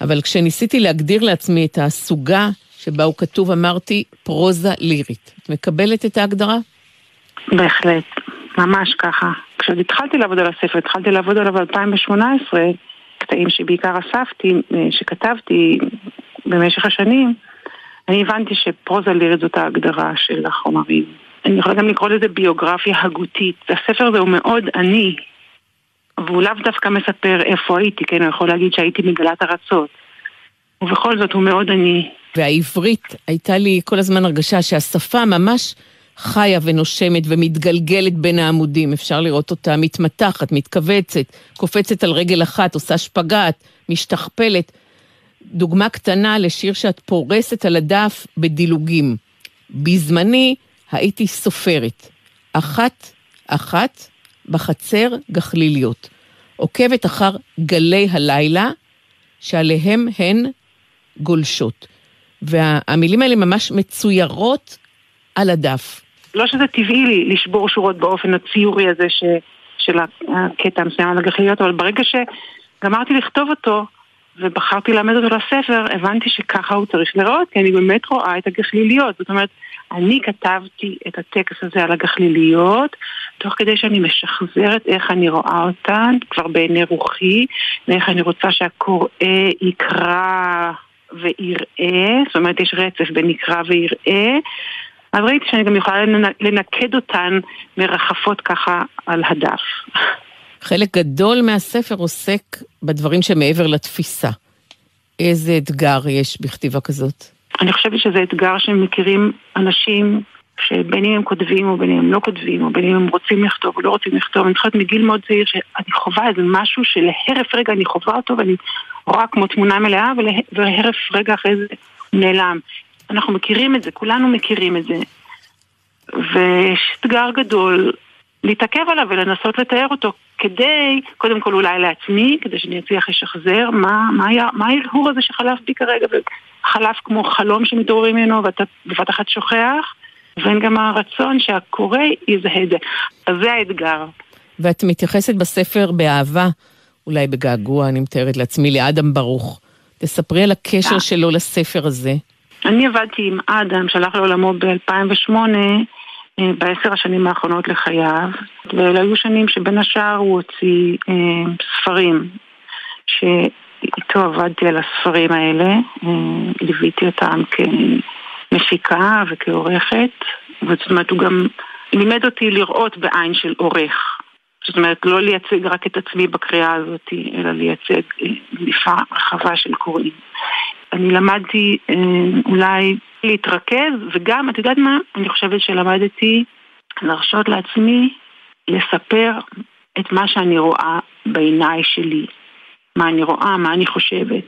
אבל כשניסיתי להגדיר לעצמי את הסוגה שבה הוא כתוב, אמרתי פרוזה לירית. את מקבלת את ההגדרה? בהחלט, ממש ככה. כשעוד התחלתי לעבוד על הספר, התחלתי לעבוד עליו ב-2018, קטעים שבעיקר אספתי, אה, שכתבתי במשך השנים, אני הבנתי שפרוזה לירית זאת ההגדרה של החומרים. אני יכולה גם לקרוא לזה ביוגרפיה הגותית. הספר הזה הוא מאוד עני, והוא לאו דווקא מספר איפה הייתי, כן, הוא יכול להגיד שהייתי מגלת ארצות. ובכל זאת הוא מאוד עני. והעברית, הייתה לי כל הזמן הרגשה שהשפה ממש חיה ונושמת ומתגלגלת בין העמודים. אפשר לראות אותה מתמתחת, מתכווצת, קופצת על רגל אחת, עושה שפגאט, משתכפלת. דוגמה קטנה לשיר שאת פורסת על הדף בדילוגים. בזמני הייתי סופרת. אחת, אחת, בחצר גחליליות. עוקבת אחר גלי הלילה, שעליהם הן גולשות. והמילים האלה ממש מצוירות על הדף. לא שזה טבעי לי לשבור שורות באופן הציורי הזה ש, של הקטע המסוים על הגחליות, אבל ברגע שגמרתי לכתוב אותו ובחרתי ללמד אותו לספר, הבנתי שככה הוא צריך לראות, כי אני באמת רואה את הגחליליות. זאת אומרת, אני כתבתי את הטקסט הזה על הגחליליות, תוך כדי שאני משחזרת איך אני רואה אותן, כבר בעיני רוחי, ואיך אני רוצה שהקורא יקרא ויראה, זאת אומרת יש רצף בין יקרא ויראה, אז ראיתי שאני גם יכולה לנקד אותן מרחפות ככה על הדף. חלק גדול מהספר עוסק בדברים שמעבר לתפיסה. איזה אתגר יש בכתיבה כזאת? אני חושבת שזה אתגר שמכירים אנשים שבין אם הם כותבים או בין אם הם לא כותבים, או בין אם הם רוצים לכתוב או לא רוצים לכתוב, אני חושבת מגיל מאוד צעיר שאני חווה איזה משהו שלהרף רגע אני חווה אותו ואני רואה כמו תמונה מלאה ולהרף רגע אחרי זה נעלם. אנחנו מכירים את זה, כולנו מכירים את זה. ויש אתגר גדול להתעכב עליו ולנסות לתאר אותו כדי, קודם כל אולי לעצמי, כדי שאני אצליח לשחזר מה, מה, היה, מה ההרהור הזה שחלף בי כרגע וחלף כמו חלום שמתעוררים ממנו ואתה בבת אחת שוכח, ואין גם הרצון שהקורא יזהה את זה. אז זה האתגר. ואת מתייחסת בספר באהבה, אולי בגעגוע, אני מתארת לעצמי, לאדם ברוך. תספרי על הקשר שלו לספר הזה. אני עבדתי עם אדם, שהלך לעולמו ב-2008, אה, בעשר השנים האחרונות לחייו, ואלה היו שנים שבין השאר הוא הוציא אה, ספרים, שאיתו עבדתי על הספרים האלה, אה, ליוויתי אותם כמפיקה וכעורכת, זאת אומרת הוא גם לימד אותי לראות בעין של עורך. זאת אומרת, לא לייצג רק את עצמי בקריאה הזאת, אלא לייצג מניפה רחבה של קוראים. אני למדתי אה, אולי להתרכז, וגם, את יודעת מה? אני חושבת שלמדתי להרשות לעצמי לספר את מה שאני רואה בעיניי שלי. מה אני רואה, מה אני חושבת.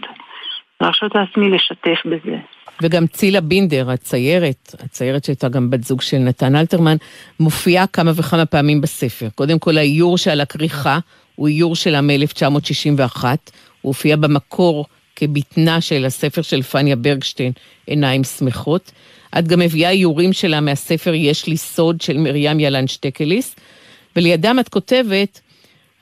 להרשות לעצמי לשתף בזה. וגם צילה בינדר, הציירת, הציירת שהייתה גם בת זוג של נתן אלתרמן, מופיעה כמה וכמה פעמים בספר. קודם כל האיור שעל הכריכה הוא איור שלה מ-1961, הוא הופיע במקור כבטנה של הספר של פניה ברגשטיין, עיניים שמחות. את גם מביאה איורים שלה מהספר "יש לי סוד" של מרים ילן שטקליס, ולידם את כותבת,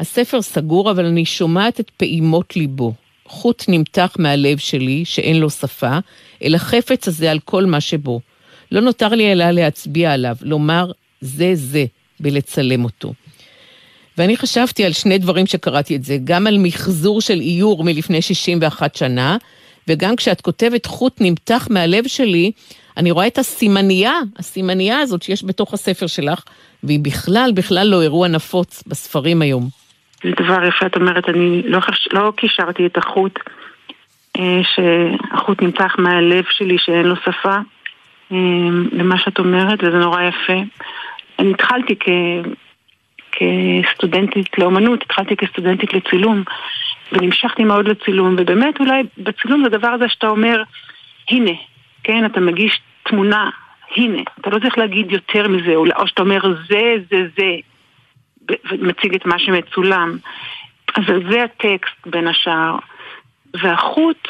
הספר סגור, אבל אני שומעת את פעימות ליבו. חוט נמתח מהלב שלי, שאין לו שפה, אל החפץ הזה על כל מה שבו. לא נותר לי אלא להצביע עליו, לומר זה זה, בלצלם אותו. ואני חשבתי על שני דברים שקראתי את זה, גם על מחזור של איור מלפני 61 שנה, וגם כשאת כותבת חוט נמתח מהלב שלי, אני רואה את הסימנייה, הסימנייה הזאת שיש בתוך הספר שלך, והיא בכלל, בכלל לא אירוע נפוץ בספרים היום. זה דבר יפה, את אומרת, אני לא, חש... לא קישרתי את החוט, אה, שהחוט נמתח מהלב שלי שאין לו שפה, אה, למה שאת אומרת, וזה נורא יפה. אני התחלתי כ... כסטודנטית לאומנות, התחלתי כסטודנטית לצילום, ונמשכתי מאוד לצילום, ובאמת אולי בצילום זה הדבר הזה שאתה אומר, הנה, כן, אתה מגיש תמונה, הנה, אתה לא צריך להגיד יותר מזה, או שאתה אומר זה, זה, זה, ומציג את מה שמצולם. אז זה הטקסט בין השאר. והחוט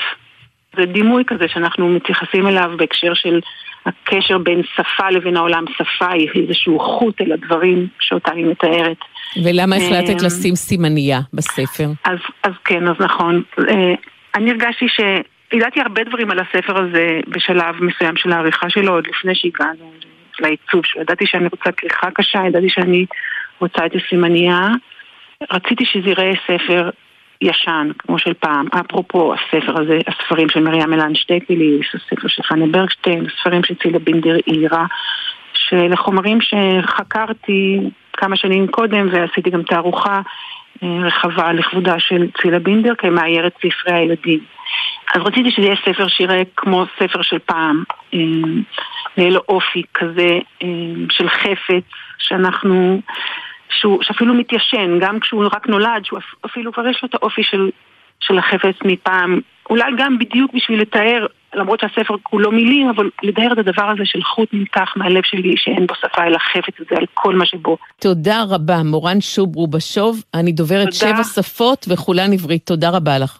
זה דימוי כזה שאנחנו מתייחסים אליו בהקשר של הקשר בין שפה לבין העולם. שפה היא איזשהו חוט אל הדברים שאותה אני מתארת. ולמה החלטת אמ, לשים סימנייה בספר? אז, אז כן, אז נכון. אה, אני הרגשתי ש... ידעתי הרבה דברים על הספר הזה בשלב מסוים של העריכה שלו, עוד לפני שהגענו לעיצוב שלו. ידעתי שאני רוצה כריכה קשה, ידעתי שאני רוצה את הסימנייה. רציתי שזה ייראה ספר ישן, כמו של פעם. אפרופו הספר הזה, הספרים של מרים אלן שטקליס, הספר של פאנה ברגשטיין, הספרים של צילה בינדר עירה, שאלה חומרים שחקרתי כמה שנים קודם ועשיתי גם תערוכה אה, רחבה לכבודה של צילה בינדר כמאיירת ספרי הילדים. אז רציתי שזה יהיה ספר שיראה כמו ספר של פעם, אה, יהיה לו אופי כזה אה, של חפץ שאנחנו... שהוא, שאפילו מתיישן, גם כשהוא רק נולד, שהוא אפילו כבר יש לו את האופי של, של החפץ מפעם, אולי גם בדיוק בשביל לתאר, למרות שהספר כולו מילים, אבל לתאר את הדבר הזה של חוט נלקח מהלב שלי, שאין בו שפה אלא חפץ הזה על כל מה שבו. תודה רבה, מורן שוברו בשוב, אני דוברת תודה. שבע שפות וכולן עברית, תודה רבה לך.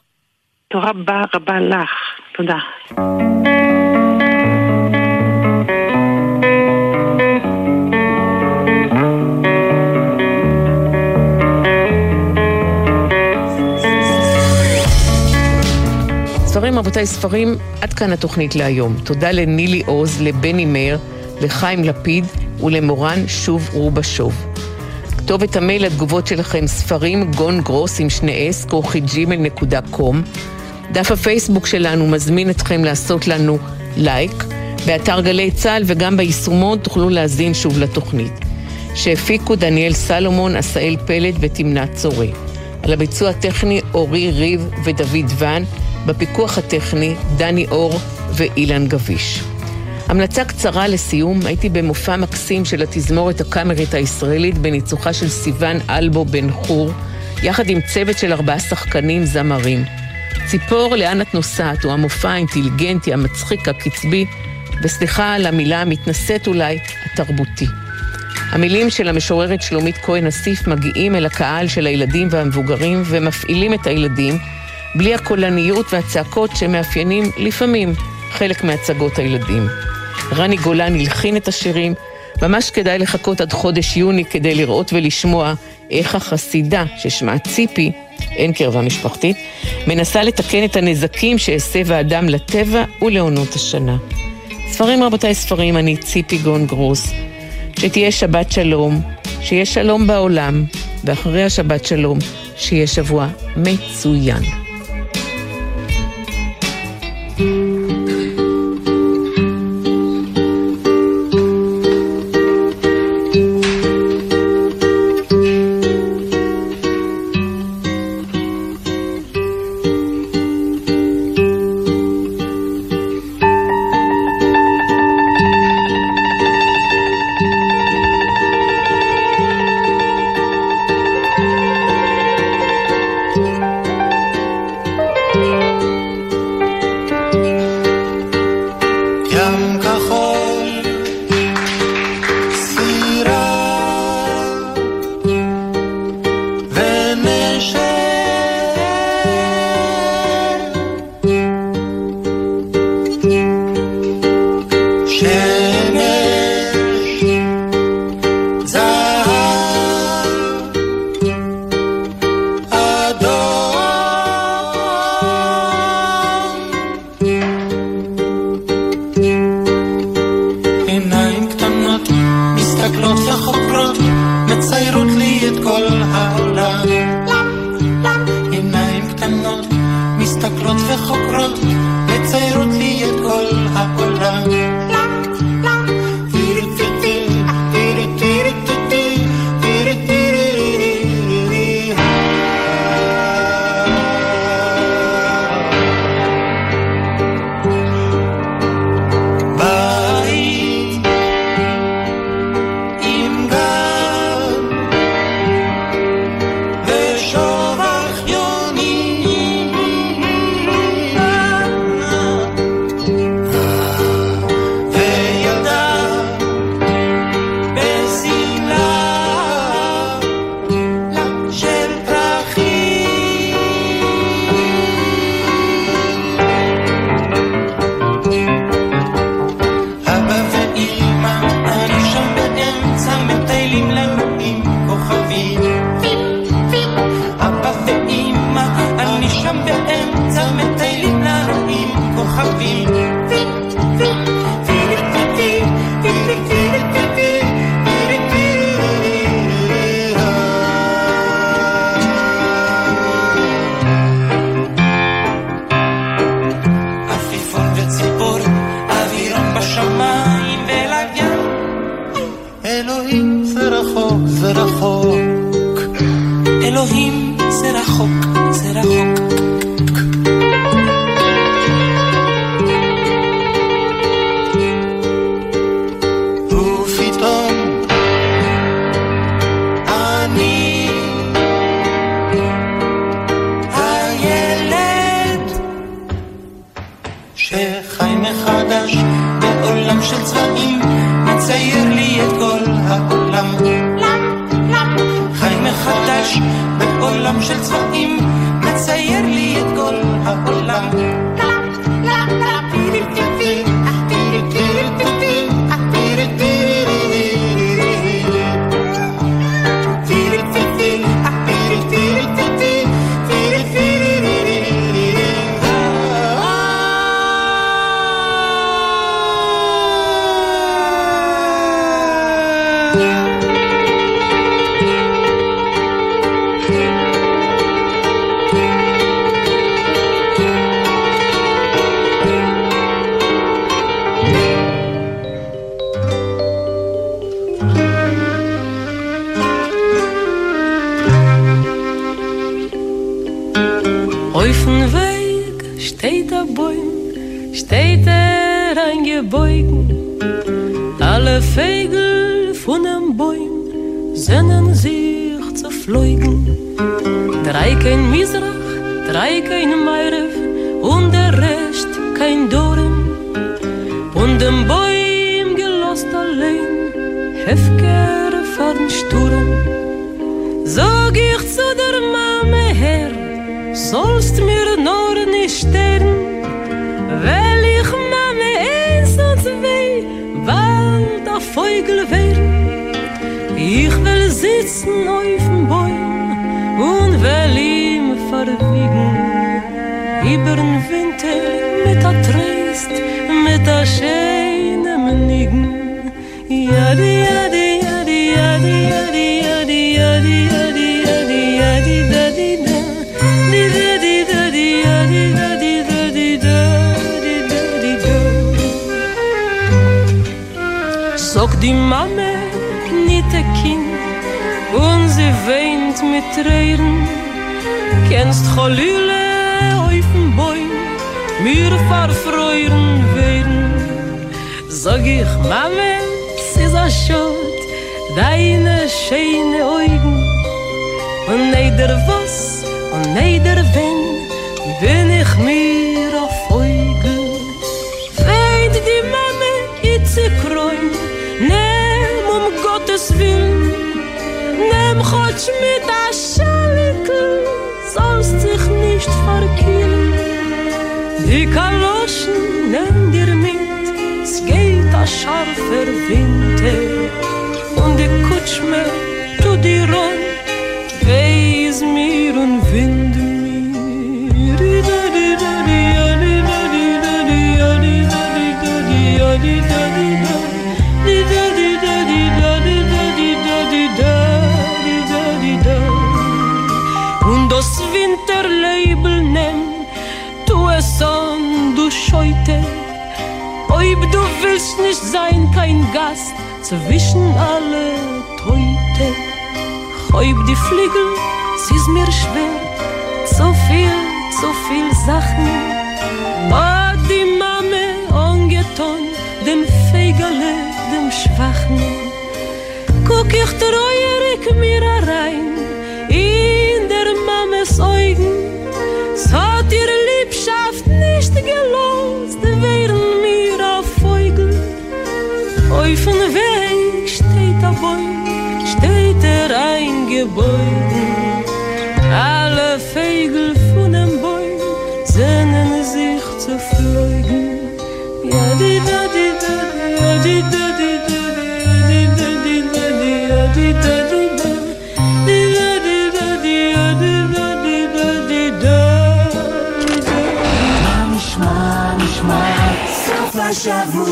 תודה רבה רבה לך, תודה. ספרים, רבותיי, ספרים, עד כאן התוכנית להיום. תודה לנילי עוז, לבני מאיר, לחיים לפיד ולמורן שוב רובשוב. כתובת המייל לתגובות שלכם, ספרים גון גרוס עם שני אס, כרוכי ג'ימל נקודה קום. דף הפייסבוק שלנו מזמין אתכם לעשות לנו לייק. באתר גלי צה"ל וגם ביישומון תוכלו להאזין שוב לתוכנית. שהפיקו דניאל סלומון, עשאל פלד ותמנת צורי. על הביצוע הטכני אורי ריב ודוד ואן. בפיקוח הטכני דני אור ואילן גביש. המלצה קצרה לסיום, הייתי במופע מקסים של התזמורת הקאמרית הישראלית בניצוחה של סיון אלבו בן חור, יחד עם צוות של ארבעה שחקנים זמרים. ציפור, לאן את נוסעת, הוא המופע האינטליגנטי, המצחיק, הקצבי, וסליחה על המילה המתנשאת אולי, התרבותי. המילים של המשוררת שלומית כהן אסיף מגיעים אל הקהל של הילדים והמבוגרים ומפעילים את הילדים בלי הקולניות והצעקות שמאפיינים לפעמים חלק מהצגות הילדים. רני גולן הלחין את השירים, ממש כדאי לחכות עד חודש יוני כדי לראות ולשמוע איך החסידה, ששמה ציפי, אין קרבה משפחתית, מנסה לתקן את הנזקים שהסב האדם לטבע ולעונות השנה. ספרים רבותיי ספרים, אני ציפי גון גרוס. שתהיה שבת שלום, שיהיה שלום בעולם, ואחרי השבת שלום, שיהיה שבוע מצוין. Alle Vögel von den Bäumen sehnen sich zu fliegen. Drei kein Misrach, drei kein Meirev und der Rest kein Dorem. Und den Bäumen gelost allein, Hefker fahren Sturm. Sag ich zu der Mame her, sollst mir nur nicht sterben. sitzen auf dem Bäum und will ihm verwiegen. Über den Winter mit der Trist, mit der schönen Mönigen. Ja, die treden kennst gelule auf dem boy. Mir far freuren werden. Sag ich mame sie so schot deine scheine augen. Und neider was und neider wen. Chotsch mit der Schalke, sollst dich nicht verkehlen. Die Kaloschen nimm dir mit, es geht ein scharfer Winter. zwischen alle Trüte. Häub die Flügel, es ist mir schwer, so viel, so viel Sachen. War die Mame ungeton, dem Fegerle, dem Schwachen. Guck ich treuerig mir rein, in der Mames Augen, so Gebäude Alle Vögel von dem Boy Sehnen sich zu fliegen Ja, di, da, di, da, di, ja, di, da, di, da, di, ja, di, da, di, ja, di, da, di, ja, di, da, di, ja, di, da, di, da, di, da Ma nishma, nishma, סוף השבוע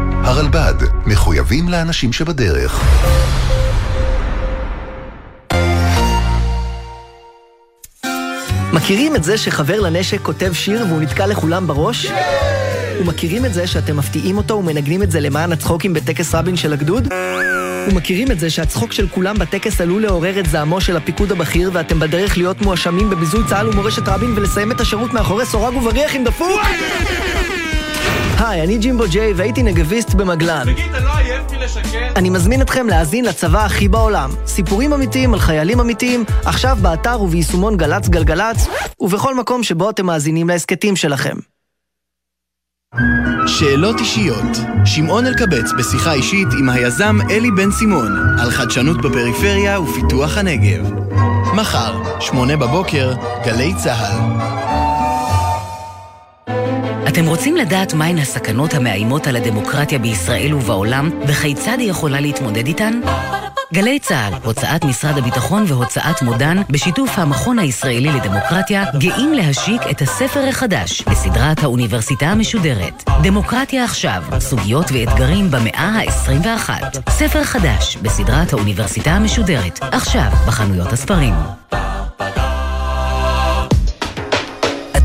הרלב"ד, מחויבים לאנשים שבדרך. מכירים את זה שחבר לנשק כותב שיר והוא נתקע לכולם בראש? ומכירים את זה שאתם מפתיעים אותו ומנגנים את זה למען הצחוקים בטקס רבין של הגדוד? ומכירים את זה שהצחוק של כולם בטקס עלול לעורר את זעמו של הפיקוד הבכיר ואתם בדרך להיות מואשמים בביזוי צה"ל ומורשת רבין ולסיים את השירות מאחורי סורג ובריח עם דפוק? היי, אני ג'ימבו ג'יי והייתי נגביסט במגלן. תגיד, אתה לא עייף מלשקר? אני מזמין אתכם להאזין לצבא הכי בעולם. סיפורים אמיתיים על חיילים אמיתיים, עכשיו באתר וביישומון גל"צ גלגלצ, ובכל מקום שבו אתם מאזינים להסכתים שלכם. שאלות אישיות. שמעון אלקבץ בשיחה אישית עם היזם אלי בן סימון על חדשנות בפריפריה ופיתוח הנגב. מחר, שמונה בבוקר, גלי צה"ל. אתם רוצים לדעת מהן הסכנות המאיימות על הדמוקרטיה בישראל ובעולם, וכיצד היא יכולה להתמודד איתן? גלי צה"ל, הוצאת משרד הביטחון והוצאת מודן, בשיתוף המכון הישראלי לדמוקרטיה, גאים להשיק את הספר החדש בסדרת האוניברסיטה המשודרת. דמוקרטיה עכשיו, סוגיות ואתגרים במאה ה-21. ספר חדש בסדרת האוניברסיטה המשודרת, עכשיו בחנויות הספרים.